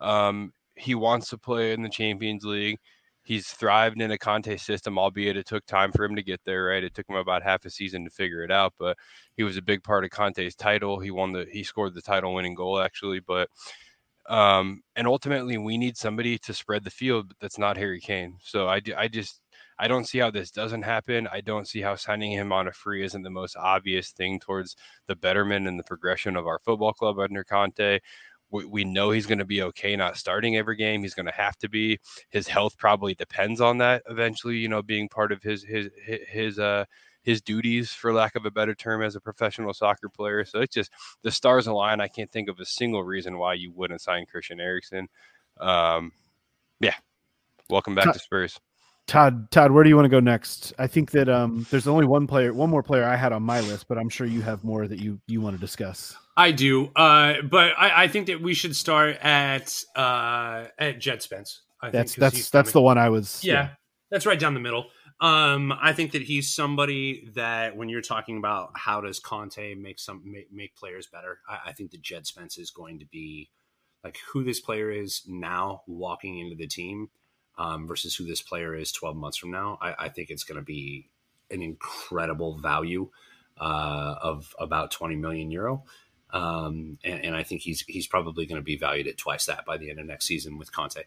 Um, he wants to play in the Champions League. He's thrived in a Conte system, albeit it took time for him to get there. Right, it took him about half a season to figure it out, but he was a big part of Conte's title. He won the, he scored the title-winning goal actually, but um, and ultimately we need somebody to spread the field that's not Harry Kane. So I I just I don't see how this doesn't happen. I don't see how signing him on a free isn't the most obvious thing towards the betterment and the progression of our football club under Conte. We, we know he's going to be okay not starting every game. He's going to have to be. His health probably depends on that eventually, you know, being part of his his his, uh his duties for lack of a better term as a professional soccer player. So it's just the stars align. I can't think of a single reason why you wouldn't sign Christian Eriksen. Um yeah. Welcome back to Spurs. Todd Todd, where do you want to go next? I think that um there's only one player, one more player I had on my list, but I'm sure you have more that you you want to discuss. I do, uh, but I, I think that we should start at uh, at Jed Spence. I That's think, that's that's the one I was. yeah, that's right down the middle. Um, I think that he's somebody that when you're talking about how does Conte make some make, make players better, I, I think that Jed Spence is going to be like who this player is now walking into the team um, versus who this player is 12 months from now. I, I think it's going to be an incredible value uh, of about 20 million euro. Um, and, and I think he's he's probably going to be valued at twice that by the end of next season with Conte.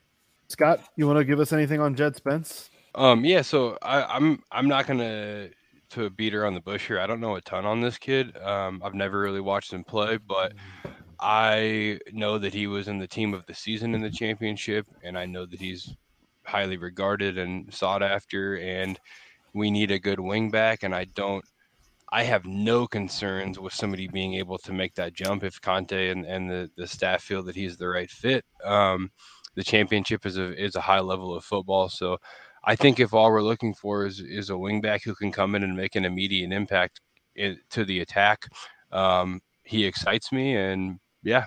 Scott, you want to give us anything on Jed Spence? Um, yeah, so I, I'm I'm not gonna to beat her on the bush here. I don't know a ton on this kid. Um, I've never really watched him play, but I know that he was in the team of the season in the championship, and I know that he's highly regarded and sought after. And we need a good wing back, and I don't. I have no concerns with somebody being able to make that jump if Conte and, and the, the staff feel that he's the right fit. Um, the championship is a is a high level of football, so I think if all we're looking for is is a wingback who can come in and make an immediate impact in, to the attack, um, he excites me, and yeah,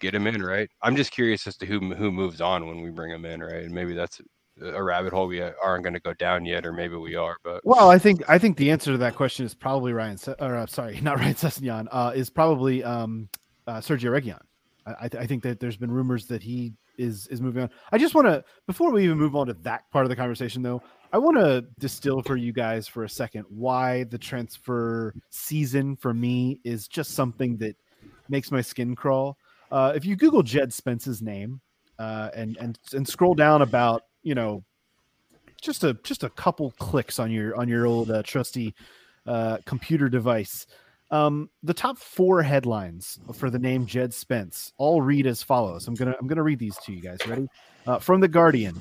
get him in right. I'm just curious as to who who moves on when we bring him in, right? And maybe that's a rabbit hole we aren't going to go down yet, or maybe we are. But Well, I think I think the answer to that question is probably Ryan. Se- Or uh, sorry, not Ryan Sessegnon. Uh, is probably um, uh, Sergio Reguilon. I, I, th- I think that there's been rumors that he is is moving on. I just want to before we even move on to that part of the conversation, though, I want to distill for you guys for a second why the transfer season for me is just something that makes my skin crawl. Uh, if you Google Jed Spence's name uh, and and and scroll down about you know just a just a couple clicks on your on your old uh, trusty uh, computer device. Um, the top four headlines for the name Jed Spence all read as follows. I'm gonna I'm gonna read these to you guys. Ready? Uh, from the Guardian,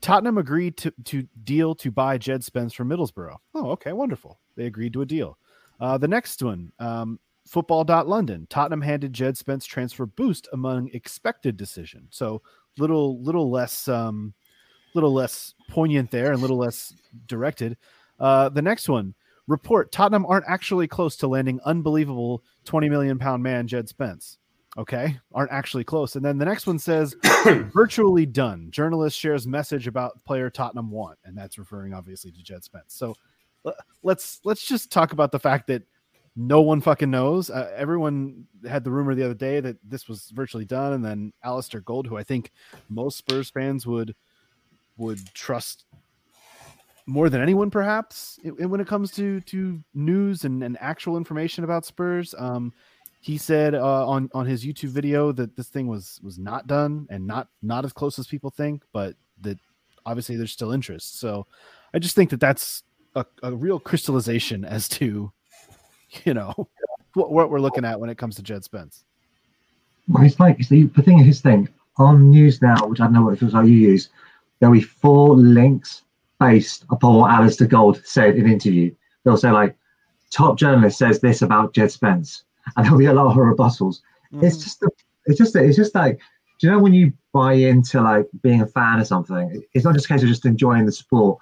Tottenham agreed to to deal to buy Jed Spence from Middlesbrough. Oh, okay, wonderful. They agreed to a deal. Uh, the next one, um, Football.London. Tottenham handed Jed Spence transfer boost among expected decision. So little little less um, little less poignant there and little less directed. Uh, the next one report Tottenham aren't actually close to landing unbelievable 20 million pound man Jed Spence. Okay, aren't actually close. And then the next one says virtually done. Journalist shares message about player Tottenham want, and that's referring obviously to Jed Spence. So le- let's let's just talk about the fact that no one fucking knows. Uh, everyone had the rumor the other day that this was virtually done, and then Alasdair Gold, who I think most Spurs fans would would trust more than anyone, perhaps, i- i- when it comes to to news and, and actual information about Spurs. Um, he said uh, on on his YouTube video that this thing was was not done and not not as close as people think, but that obviously there's still interest. So I just think that that's a, a real crystallization as to you know what, what we're looking at when it comes to Jed Spence. Well, it's like it's the, the thing is his thing on news now, which I don't know what it feels like you use. There'll be four links based upon what Alasdair Gold said in an interview. They'll say like, top journalist says this about Jed Spence, and there'll be a lot of rebuttals. Hmm. It's just, the, it's just, it's just like, do you know when you buy into like being a fan of something? It's not just a case of just enjoying the sport.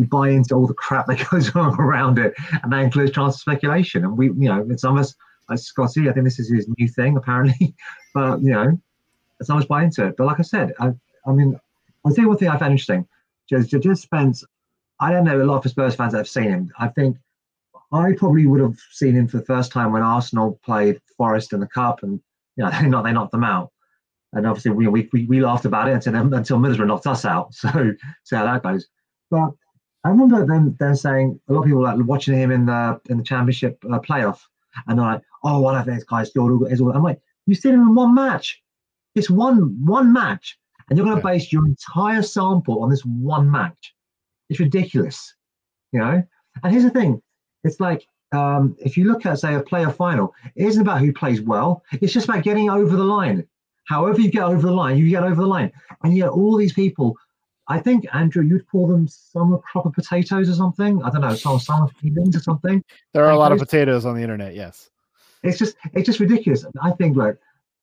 You buy into all the crap that goes on around it, and that includes transfer speculation. And we, you know, it's almost like Scotty. I think this is his new thing apparently, but you know, it's not much buy into it. But like I said, I, I mean, I'll tell you one thing I found interesting. Just, just Spence, I don't know a lot of Spurs fans that have seen him. I think I probably would have seen him for the first time when Arsenal played Forest in the Cup, and you know they knocked they knocked them out. And obviously we we, we, we laughed about it until until Middlesbrough knocked us out. So see how that goes. But I remember them them saying a lot of people like watching him in the in the Championship uh, playoff, and they're like, "Oh, one of these guys scored." Is all. I'm like, "You seen him in one match? It's one one match, and you're going to Yeah. base your entire sample on this one match. It's ridiculous, you know." And here's the thing: it's like um, if you look at say a player final, it isn't about who plays well. It's just about getting over the line. However you get over the line, you get over the line, and yet all these people. I think Andrew, you'd call them summer crop of potatoes or something. I don't know, some summer feelings or something There are a lot of potatoes on the internet. Yes. it's just it's just ridiculous. I think like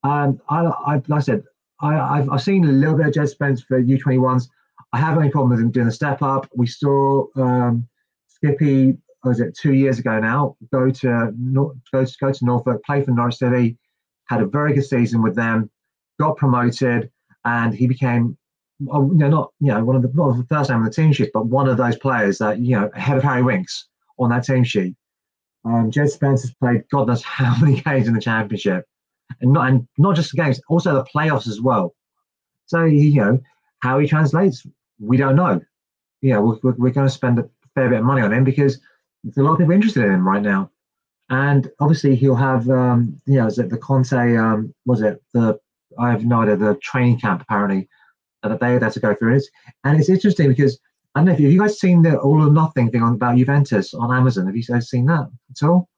um I I like I said I I've, I've seen a little bit of Jed Spence for U21s. I haven't any problem with him doing a step up. We saw um Skippy was it two years ago now go to go to go to Norfolk play for Norwich City, had a very good season with them, got promoted, and he became. You know, not you know one of the not the first name on the team sheet, but one of those players that you know ahead of Harry Winks on that team sheet. Um, Jed Spence has played God knows how many games in the championship, and not and not just the games, also the playoffs as well. So you know how he translates, we don't know. You know, we're, we're, we're going to spend a fair bit of money on him because there's a lot of people interested in him right now, and obviously he'll have um, you know, is it the Conte? Um, was it the? I have no idea. The training camp apparently that they had to go through it, and it's interesting because I don't know if you, have you guys seen the All or Nothing thing on about Juventus on Amazon. Have you guys seen that at all?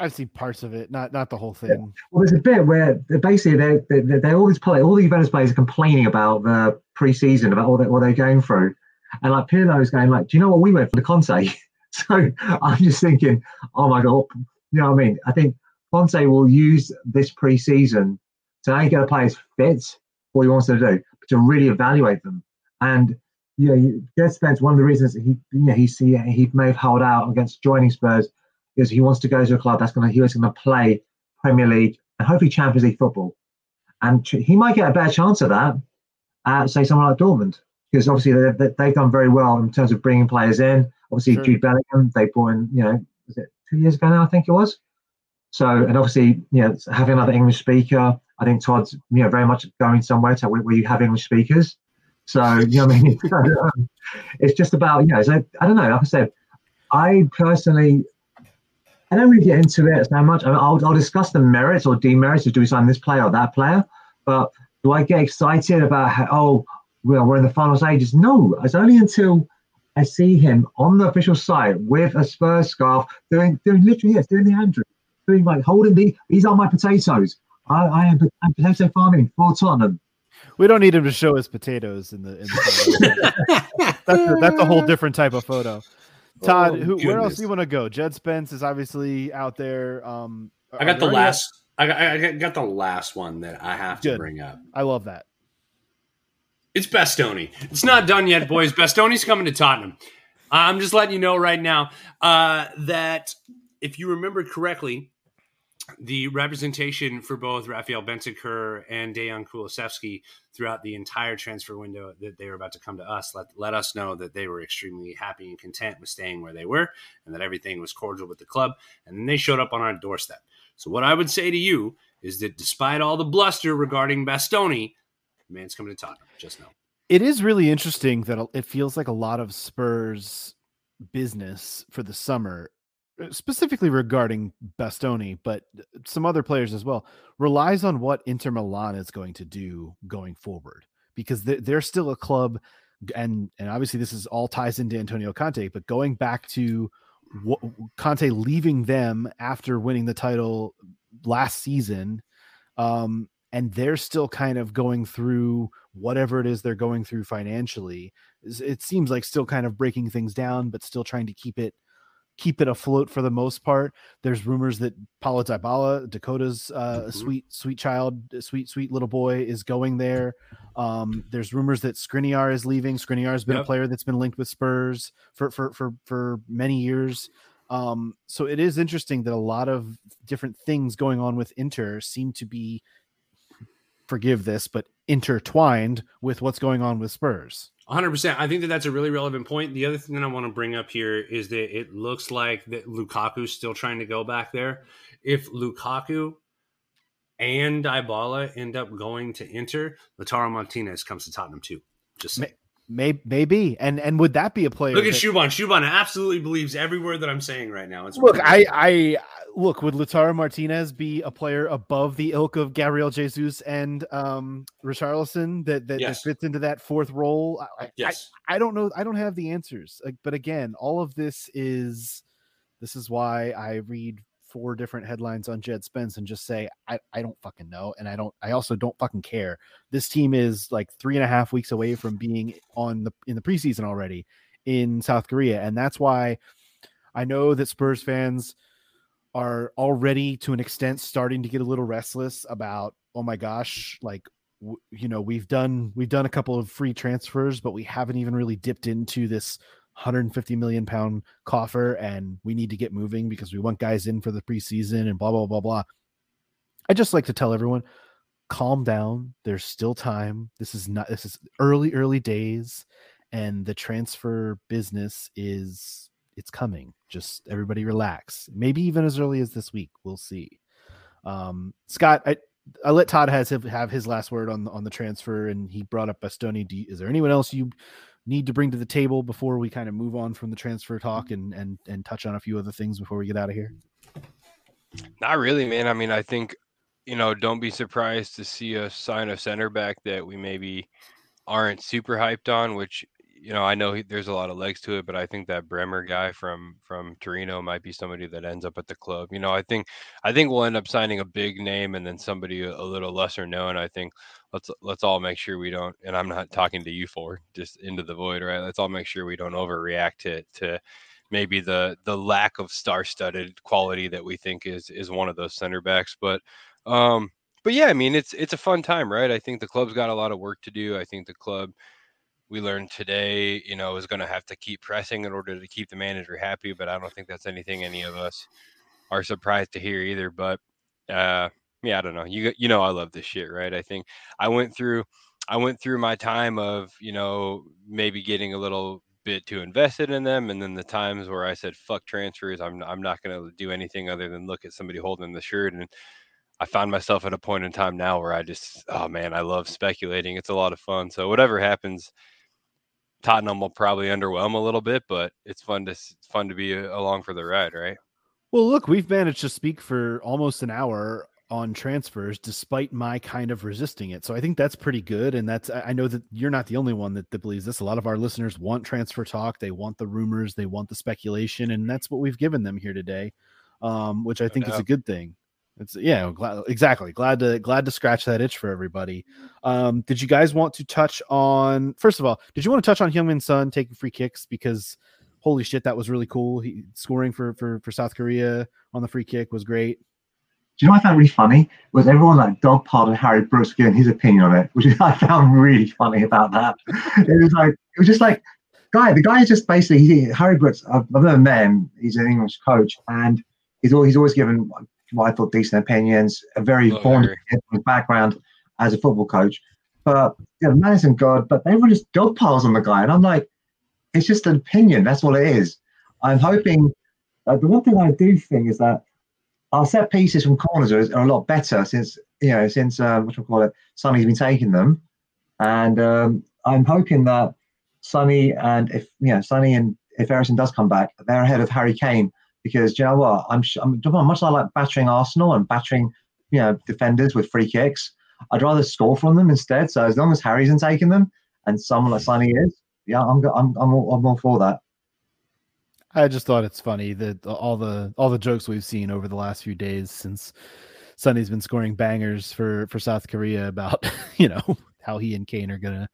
I've seen parts of it, not not the whole thing. Well, there's a bit where basically they're, they're, they're all these play, all the Juventus players are complaining about the preseason, about all that what they're going through, and like Pirlo is going like, do you know what we went for the Conte? so I'm just thinking, oh my god, you know what I mean? I think Conte will use this preseason to A, get the players fit what he wants to do, to really evaluate them. And yeah, you know, Spence, one of the reasons he you know, he he he may have held out against joining Spurs is he wants to go to a club that's going to he was going to play Premier League and hopefully Champions League football, and he might get a better chance of that at say someone like Dortmund. because obviously they, they've done very well in terms of bringing players in. Obviously, Sure. Jude Bellingham, they brought in, you know, was it two years ago now? I think it was. So, and obviously, you know, having another English speaker, I think Todd's, you know, very much going somewhere to where, you have English speakers. So, you know I mean? Um, it's just about, you know, so I don't know. Like I said, I personally, I don't really get into it so much. I mean, I'll, I'll discuss the merits or demerits of doing sign this player or that player, but do I get excited about how, oh, well, we're in the final stages? No, it's only until I see him on the official site with a Spurs scarf doing, doing literally, yes, doing the Andrew, doing like holding the, these are my potatoes. I, I am I'm potato farming for Tottenham. We don't need him to show his potatoes in the. In the photo. that's a, that's a whole different type of photo. Todd, Oh, who, where else do you want to go? Jed Spence is obviously out there. Um, I got the there any- last. I got, I got- got the last one that I have to bring up. I love that. It's Bastoni. It's not done yet, boys. Bastoni's coming to Tottenham. I'm just letting you know right now uh, that if you remember correctly, the representation for both Rafael Bentancur and Dejan Kulusevski throughout the entire transfer window that they were about to come to us let, let us know that they were extremely happy and content with staying where they were and that everything was cordial with the club. And then they showed up on our doorstep. So, what I would say to you is that despite all the bluster regarding Bastoni, man's coming to Tottenham. Just know. It is really interesting that it feels like a lot of Spurs business for the summer, specifically regarding Bastoni, but some other players as well, relies on what Inter Milan is going to do going forward because they're, they're still a club, and and obviously this is all ties into Antonio Conte, but going back to what Conte leaving them after winning the title last season, um, and they're still kind of going through whatever it is they're going through financially. It seems like still kind of breaking things down, but still trying to keep it keep it afloat for the most part. There's rumors that Paulo Dybala, Dakota's uh, Mhm. sweet sweet child, sweet sweet little boy, is going there. Um, there's rumors that Skriniar is leaving. Skriniar has been a player that's been linked with Spurs for for for for many years. Um, so it is interesting that a lot of different things going on with Inter seem to be forgive this, but intertwined with what's going on with Spurs. 100%. I think that that's a really relevant point. The other thing that I want to bring up here is that it looks like that Lukaku's still trying to go back there. If Lukaku and Dybala end up going to Inter, Lautaro Martinez comes to Tottenham too. Just saying. May, maybe, and and would that be a player? Look at that- Shuban. Shuban absolutely believes every word that I'm saying right now. It's Look, I, I look. Would Lautaro Martinez be a player above the ilk of Gabriel Jesus and um Richarlison that that, Yes. that fits into that fourth role? I, yes. I, I don't know. I don't have the answers. Like, but again, all of this is this is why I read four different headlines on Jed Spence and just say I, I don't fucking know, and I don't. I also don't fucking care. This team is like three and a half weeks away from being on the in the preseason already in South Korea, and that's why I know that Spurs fans are already to an extent starting to get a little restless about oh my gosh like you know we've done we've done a couple of free transfers but we haven't even really dipped into this 150 million pound coffer and we need to get moving because we want guys in for the preseason and blah blah blah blah. I just like to tell everyone calm down. There's still time. This is not this is early early days and the transfer business is it's coming. Just everybody relax. Maybe even as early as this week. We'll see. Um scott i i let todd has have his last word on the on the transfer and he brought up bastoni. Is there anyone else you need to bring to the table before we kind of move on from the transfer talk and and and touch on a few other things before we get out of here Not really, man. I mean, I think you know, don't be surprised to see us sign a center back that we maybe aren't super hyped on. Which you know, I know he, there's a lot of legs to it, but I think that Bremer guy from from Torino might be somebody that ends up at the club. You know, I think I think we'll end up signing a big name and then somebody a, a little lesser known. I think let's let's all make sure we don't. And I'm not talking to you for just into the void, right? Let's all make sure we don't overreact to to maybe the the lack of star-studded quality that we think is is one of those center backs. But um, but yeah, I mean it's it's a fun time, right? I think the club's got a lot of work to do. I think the club we learned today, you know, is going to have to keep pressing in order to keep the manager happy. But I don't think that's anything any of us are surprised to hear either. But uh, yeah, I don't know. You you know I love this shit, right? I think I went through I went through my time of, you know, maybe getting a little bit too invested in them and then the times where I said fuck transfers, I'm I'm not going to do anything other than look at somebody holding the shirt and I found myself at a point in time now where I just oh man, I love speculating. It's a lot of fun. So whatever happens Tottenham will probably underwhelm a little bit, but it's fun to it's fun to be uh, along for the ride, right? Well, look, we've managed to speak for almost an hour on transfers despite my kind of resisting it. So I think that's pretty good. And that's, I know that you're not the only one that, that believes this. A lot of our listeners want transfer talk. They want the rumors, they want the speculation. And that's what we've given them here today, um, which I think yeah. is a good thing. It's yeah, glad, exactly. Glad to glad to scratch that itch for everybody. Um, did you guys want to touch on first of all? Did you want to touch on Heung-min Son taking free kicks because holy shit, that was really cool. He scoring for for for South Korea on the free kick was great. Do you know what I found really funny? Was everyone like dogpiled Harry Brooks giving his opinion on it, which I found really funny about that. it was like it was just like guy. The guy is just basically he, Harry Brooks. I've, I've never met him. He's an English coach, and he's always, he's always given what I thought decent opinions. A very formed background as a football coach, but yeah, man isn't God. But they were just dogpiles on the guy, and I'm like, it's just an opinion. That's all it is. I'm hoping. Uh, the one thing I do think is that our set pieces from corners are, are a lot better since you know since uh, what we call it, Sonny's been taking them, and um, I'm hoping that Sonny and if you know Sonny and if Eriksen does come back, they're ahead of Harry Kane because you know what I'm, I'm much I like battering Arsenal and battering you know defenders with free kicks. I'd rather score from them instead. So as long as Harry's not taking them and someone like Sonny is, yeah, I'm I'm I'm all, I'm all for that. I just thought it's funny that all the all the jokes we've seen over the last few days since Sonny's been scoring bangers for for South Korea about you know how he and Kane are gonna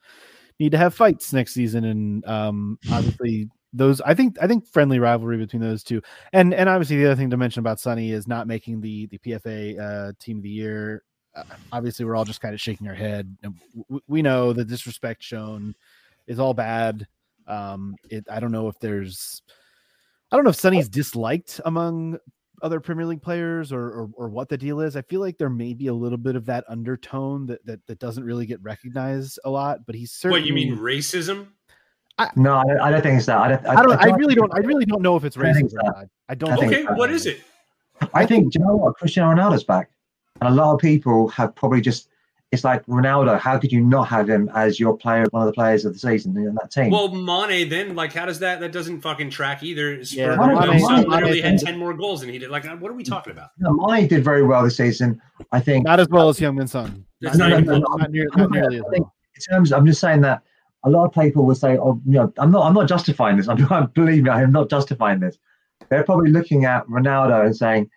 need to have fights next season, and um, obviously those I think I think friendly rivalry between those two, and and obviously the other thing to mention about Sonny is not making the the PFA uh, Team of the Year. Uh, obviously, we're all just kind of shaking our head. We, we know the disrespect shown is all bad. Um, it I don't know if there's I don't know if Sonny's disliked among other Premier League players or, or, or what the deal is. I feel like there may be a little bit of that undertone that that, that doesn't really get recognized a lot. But he's certainly. What you mean racism? I, no, I, I, don't think it's that. I, don't, I, don't, I, really don't. I really don't know if it's racism. I, I don't. okay, what is it? I think. Do you know what? Cristiano Ronaldo's back, and a lot of people have probably just it's like Ronaldo. How could you not have him as your player, one of the players of the season in that team? Well, Mane then, like, how does that? That doesn't fucking track either. Yeah, Mane, Mane, literally Mane, had ten more goals than he did. Like, what are we talking about? No, Mane did very well this season. I think not as well as Heung-min Son. No, no, no, no, not, near, not nearly as well. In terms, I'm just saying that a lot of people will say, "Oh, you know, I'm not, I'm not justifying this. I'm not, believe me, I am not justifying this." They're probably looking at Ronaldo and saying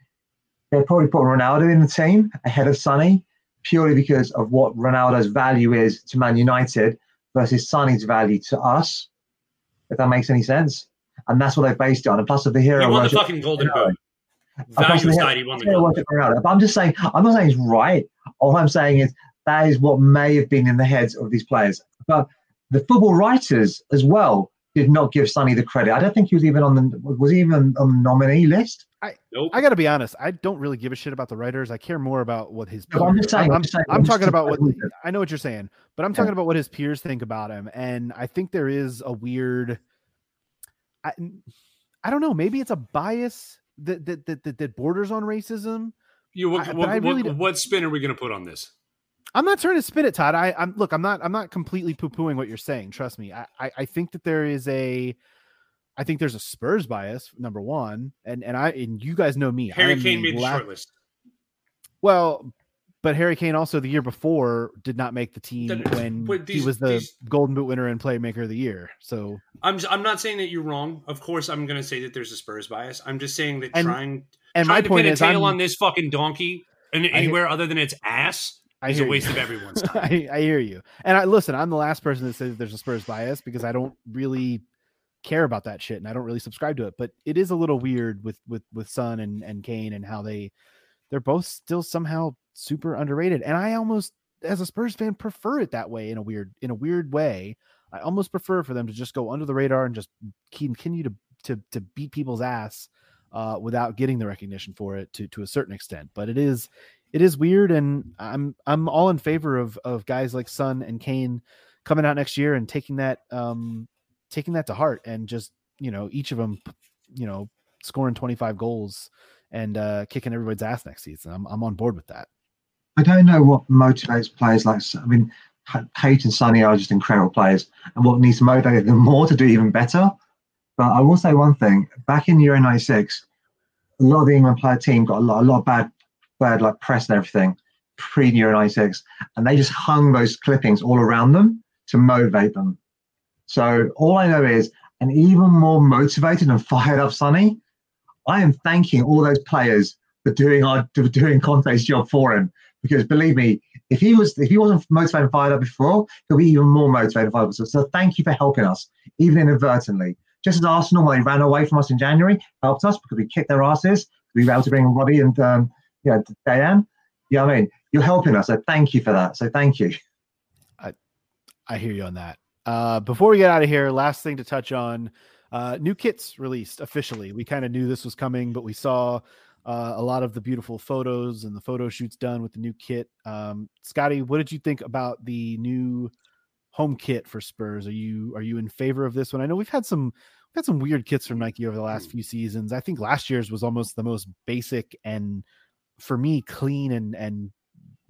they're probably put Ronaldo in the team ahead of Sonny purely because of what Ronaldo's value is to Man United versus Sonny's value to us. If that makes any sense, and that's what they based it on. And plus, of the hero, he won the fucking golden boot. Value aside, he won the golden boot. But I'm just saying, I'm not saying it's right. All I'm saying is that is what may have been in the heads of these players. But the football writers as well did not give Sonny the credit. I don't think he was even on the was even on the nominee list. I nope. I got to be honest. I don't really give a shit about the writers. I care more about what his. No, I'm just saying. I'm, I'm, saying, I'm, I'm talking about what I know what you're saying, but I'm talking yeah. about what his peers think about him, and I think there is a weird. I, I don't know. Maybe it's a bias that that that, that borders on racism. You what, I, what, really what, what spin are we going to put on this? I'm not trying to spin it, Todd. I, am look. I'm not. I'm not completely poo pooing what you're saying. Trust me. I, I, I think that there is a. I think there's a Spurs bias, number one, and and I and you guys know me. Harry Kane made the shortlist. Well, but Harry Kane also the year before did not make the team the, when these, he was the these, Golden Boot winner and Playmaker of the Year. So I'm I'm not saying that you're wrong. Of course, I'm going to say that there's a Spurs bias. I'm just saying that and, trying and trying my to point pin is a tail I'm, on this fucking donkey and anywhere I, other than its ass I is a waste you. of everyone's time. I, I, hear you. And I listen, I'm the last person that says there's a Spurs bias because I don't really care about that shit and I don't really subscribe to it. But it is a little weird with with with Son and, and Kane and how they they're both still somehow super underrated. And I almost as a Spurs fan prefer it that way in a weird in a weird way. I almost prefer for them to just go under the radar and just continue to to to beat people's ass uh, without getting the recognition for it to to a certain extent. But it is it is weird, and I'm I'm all in favor of of guys like Son and Kane coming out next year and taking that um taking that to heart and just you know each of them you know scoring 25 goals and uh kicking everybody's ass next season. I'm I'm on board with that. I don't know what motivates players like. I mean, Kate and Sonny are just incredible players, and what needs to motivate them more to do even better. But I will say one thing: back in Euro '96, a lot of the England player team got a lot, a lot of bad, bad like press and everything pre Euro '96, and they just hung those clippings all around them to motivate them. So all I know is an even more motivated and fired up Sonny. I am thanking all those players for doing our for doing Conte's job for him because believe me, if he was if he wasn't motivated and fired up before, he'll be even more motivated and fired up. So thank you for helping us, even inadvertently. Just as Arsenal, when they ran away from us in January, helped us because we kicked their asses. We were able to bring Roddy and um, yeah, Diane. Yeah, I mean, you're helping us. So thank you for that. So thank you. I I hear you on that. Uh, before we get out of here, last thing to touch on: uh, new kits released officially. We kind of knew this was coming, but we saw uh, a lot of the beautiful photos and the photo shoots done with the new kit. Um, Scotty, what did you think about the new home kit for Spurs? Are you are you in favor of this one? I know we've had some we've had some weird kits from Nike over the last few seasons. I think last year's was almost the most basic and for me clean and and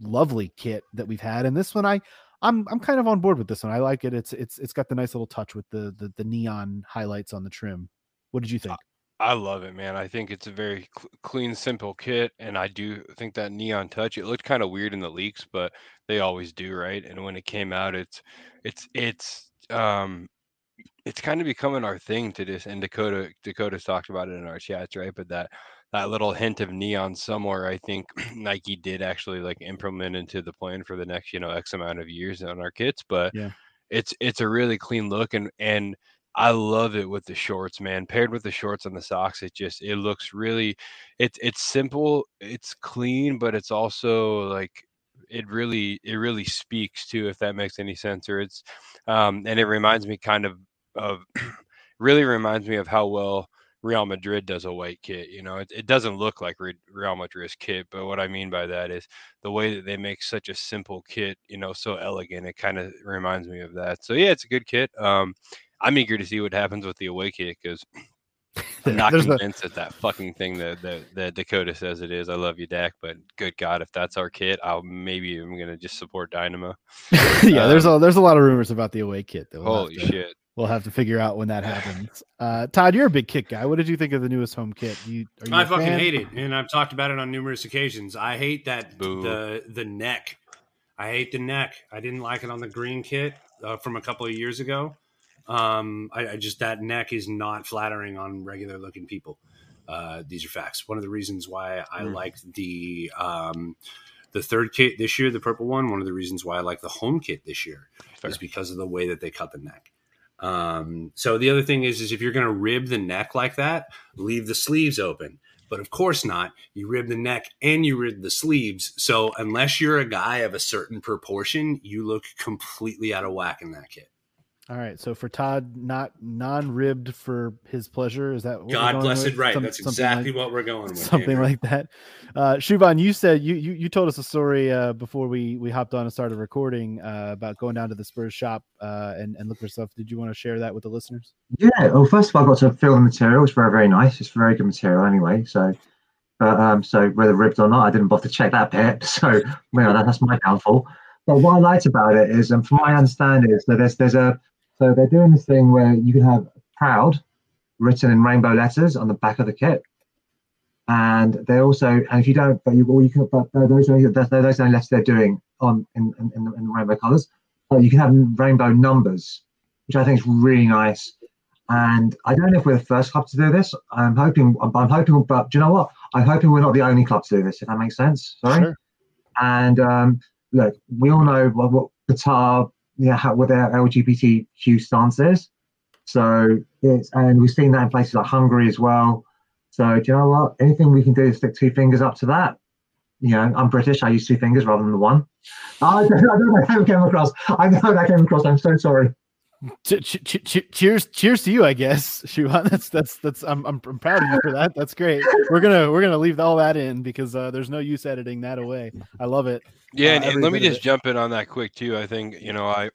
lovely kit that we've had. And this one I I'm I'm kind of on board with this one. I like it. It's it's it's got the nice little touch with the the, the neon highlights on the trim. What did you think? I love it, man. I think it's a very cl- clean, simple kit, and I do think that neon touch. It looked kind of weird in the leaks, but they always do, right? And when it came out, it's it's it's um it's kind of becoming our thing to this. And Dakota Dakota's talked about it in our chats, right? But that that little hint of neon somewhere, I think Nike did actually like implement into the plan for the next you know X amount of years on our kits. But Yeah. it's it's a really clean look, and and I love it with the shorts, man. Paired with the shorts and the socks, it just it looks really it's it's simple, it's clean, but it's also like it really it really speaks to if that makes any sense or it's um and it reminds me kind of of really reminds me of how well Real Madrid does a white kit. You know, it, it doesn't look like Re- Real Madrid's kit, but what I mean by that is the way that they make such a simple kit, you know, so elegant. It kind of reminds me of that. So yeah, it's a good kit. Um, I'm eager to see what happens with the away kit because I'm not There's a- convinced that that fucking thing that, that that Dakota says it is. I love you, Dak, but good God, if that's our kit, I'll maybe I'm gonna just support Dynamo. yeah, there's Um, a there's a lot of rumors about the away kit. We'll Holy to- shit! We'll have to figure out when that happens. Uh, Todd, you're a big kit guy. What did you think of the newest home kit? You, are you I a fucking fan? hate it, and I've talked about it on numerous occasions. I hate that Boo. the the neck. I hate the neck. I didn't like it on the green kit uh, from a couple of years ago. Um, I, I just that neck is not flattering on regular looking people. Uh, these are facts. One of the reasons why I Mm. like the um, the third kit this year, the purple one. One of the reasons why I like the home kit this year Fair. is because of the way that they cut the neck. Um, so the other thing is, is if you're going to rib the neck like that, leave the sleeves open. But of course not. You rib the neck and you rib the sleeves. So unless you're a guy of a certain proportion, you look completely out of whack in that kit. All right. So for Todd, not non-ribbed for his pleasure. Is that what God blessed with? right. Some- That's exactly like- what we're going with. something Andrew. like that. Uh, Shuban, you said you, you you told us a story uh, before we we hopped on and started recording uh, about going down to the Spurs shop uh, and and look for stuff. Did you want to share that with the listeners? Yeah. Well, first of all, I got to feel the material. It's very, very nice. It's very good material anyway. So, but um, so whether ribbed or not, I didn't bother to check that bit. So, you know, that, that's my downfall. But what I liked about it is, and from my understanding, is that there's there's a so they're doing this thing where you can have proud written in rainbow letters on the back of the kit. And they also, and if you don't, but you, or you can, but those are those are only letters they're doing on in in, in, the, in the rainbow colors. But you can have rainbow numbers, which I think is really nice. And I don't know if we're the first club to do this. I'm hoping, I'm, hoping, but do you know what? I'm hoping we're not the only club to do this. If that makes sense. Sorry. Sure. And um, look, we all know what, what Qatar, yeah, how, what their LGBTQ stance is. So it's, and we've seen that in places like Hungary as well. So do you know what? Anything we can do is stick two fingers up to that. You know, I'm British. I use two fingers rather than the one. I don't, I don't know how that came across. I know that came across. I'm so sorry. Ch- ch- ch- cheers, cheers to you, I guess, Shuban. That's that's that's. I'm, I'm I'm proud of you for that. That's great. We're gonna we're gonna leave all that in because uh, there's no use editing that away. I love it. Yeah, Uh, and, and let me just jump in on that quick too. I think you know I,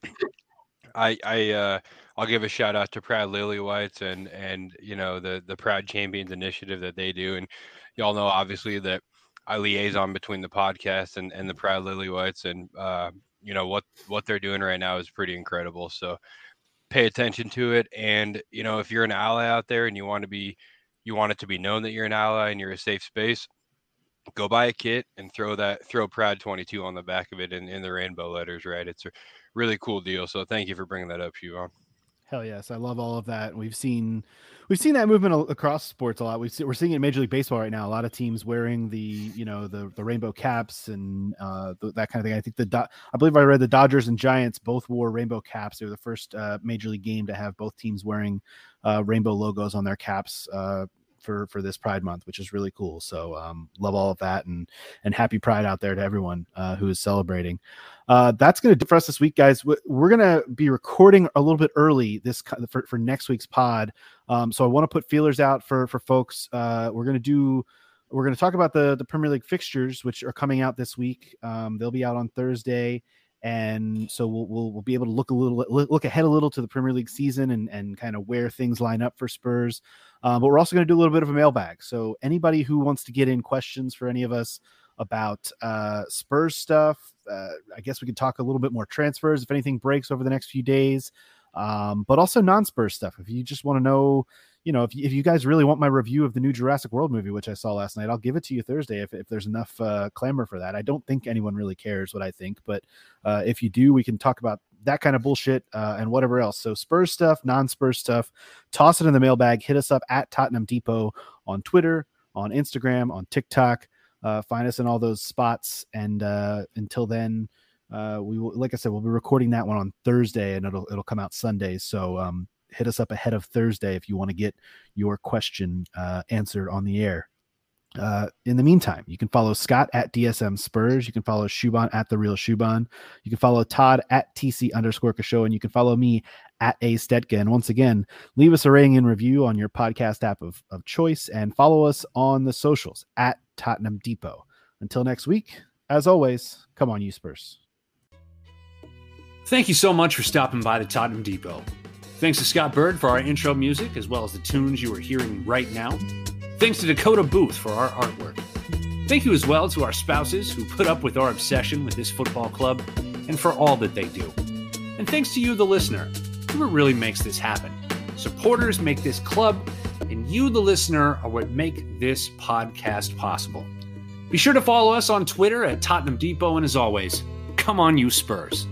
I, I, uh, I'll give a shout out to Proud Lily Whites and and you know the the Proud Champions initiative that they do, and y'all know obviously that I liaison between the podcast and and the Proud Lily Whites, and uh, you know what what they're doing right now is pretty incredible. So pay attention to it, and you know if you're an ally out there and you want to be you want it to be known that you're an ally and you're a safe space go buy a kit and throw that throw proud 22 on the back of it in, in the rainbow letters right it's a really cool deal so thank you for bringing that up Shuban. Hell yes, I love all of that. We've seen we've seen that movement across sports a lot. We we're seeing it in Major League Baseball right now. A lot of teams wearing the you know the the rainbow caps and uh, th- that kind of thing. I think the Do- I believe I read the Dodgers and Giants both wore rainbow caps. They were the first uh, Major League game to have both teams wearing uh, rainbow logos on their caps. For, for this Pride Month, which is really cool. So um, love all of that and and happy Pride out there to everyone uh, who is celebrating. Uh, that's going to do for us this week, guys. We- We're going to be recording a little bit early this for, for next week's pod. Um, so I want to put feelers out for for folks. Uh, we're going to do. We're going to talk about the the Premier League fixtures, which are coming out this week. Um, they'll be out on Thursday, and so we'll, we'll we'll be able to look a little look ahead a little to the Premier League season and and kind of where things line up for Spurs. Um, but we're also going to do a little bit of a mailbag. So anybody who wants to get in questions for any of us about uh, Spurs stuff, uh, I guess we could talk a little bit more transfers if anything breaks over the next few days, um, but also non-Spurs stuff. If you just want to know, you know, if if you guys really want my review of the new Jurassic World movie, which I saw last night, I'll give it to you Thursday if, if there's enough uh, clamor for that. I don't think anyone really cares what I think, but uh, if you do, we can talk about that kind of bullshit uh, and whatever else. So Spurs stuff, non-Spurs stuff, toss it in the mailbag. Hit us up at Tottenham Depot on Twitter, on Instagram, on TikTok. Uh, find us in all those spots. And uh, until then, uh, we will, like I said, we'll be recording that one on Thursday, and it'll it'll come out Sunday. So um, hit us up ahead of Thursday if you want to get your question uh, answered on the air. Uh, in the meantime, you can follow Scott at DSM Spurs. You can follow Shuban at the Real Shuban. You can follow Todd at TC underscore Show, and you can follow me at A Stetka. And once again, leave us a rating and review on your podcast app of, of choice, and follow us on the socials at Tottenham Depot. Until next week, as always, come on, you Spurs. Thank you so much for stopping by the Tottenham Depot. Thanks to Scott Bird for our intro music, as well as the tunes you are hearing right now. Thanks to Dakota Booth for our artwork. Thank you as well to our spouses who put up with our obsession with this football club and for all that they do. And thanks to you, the listener, who really makes this happen. Supporters make this club, and you, the listener, are what make this podcast possible. Be sure to follow us on Twitter at Tottenham Depot, and as always, come on, you Spurs.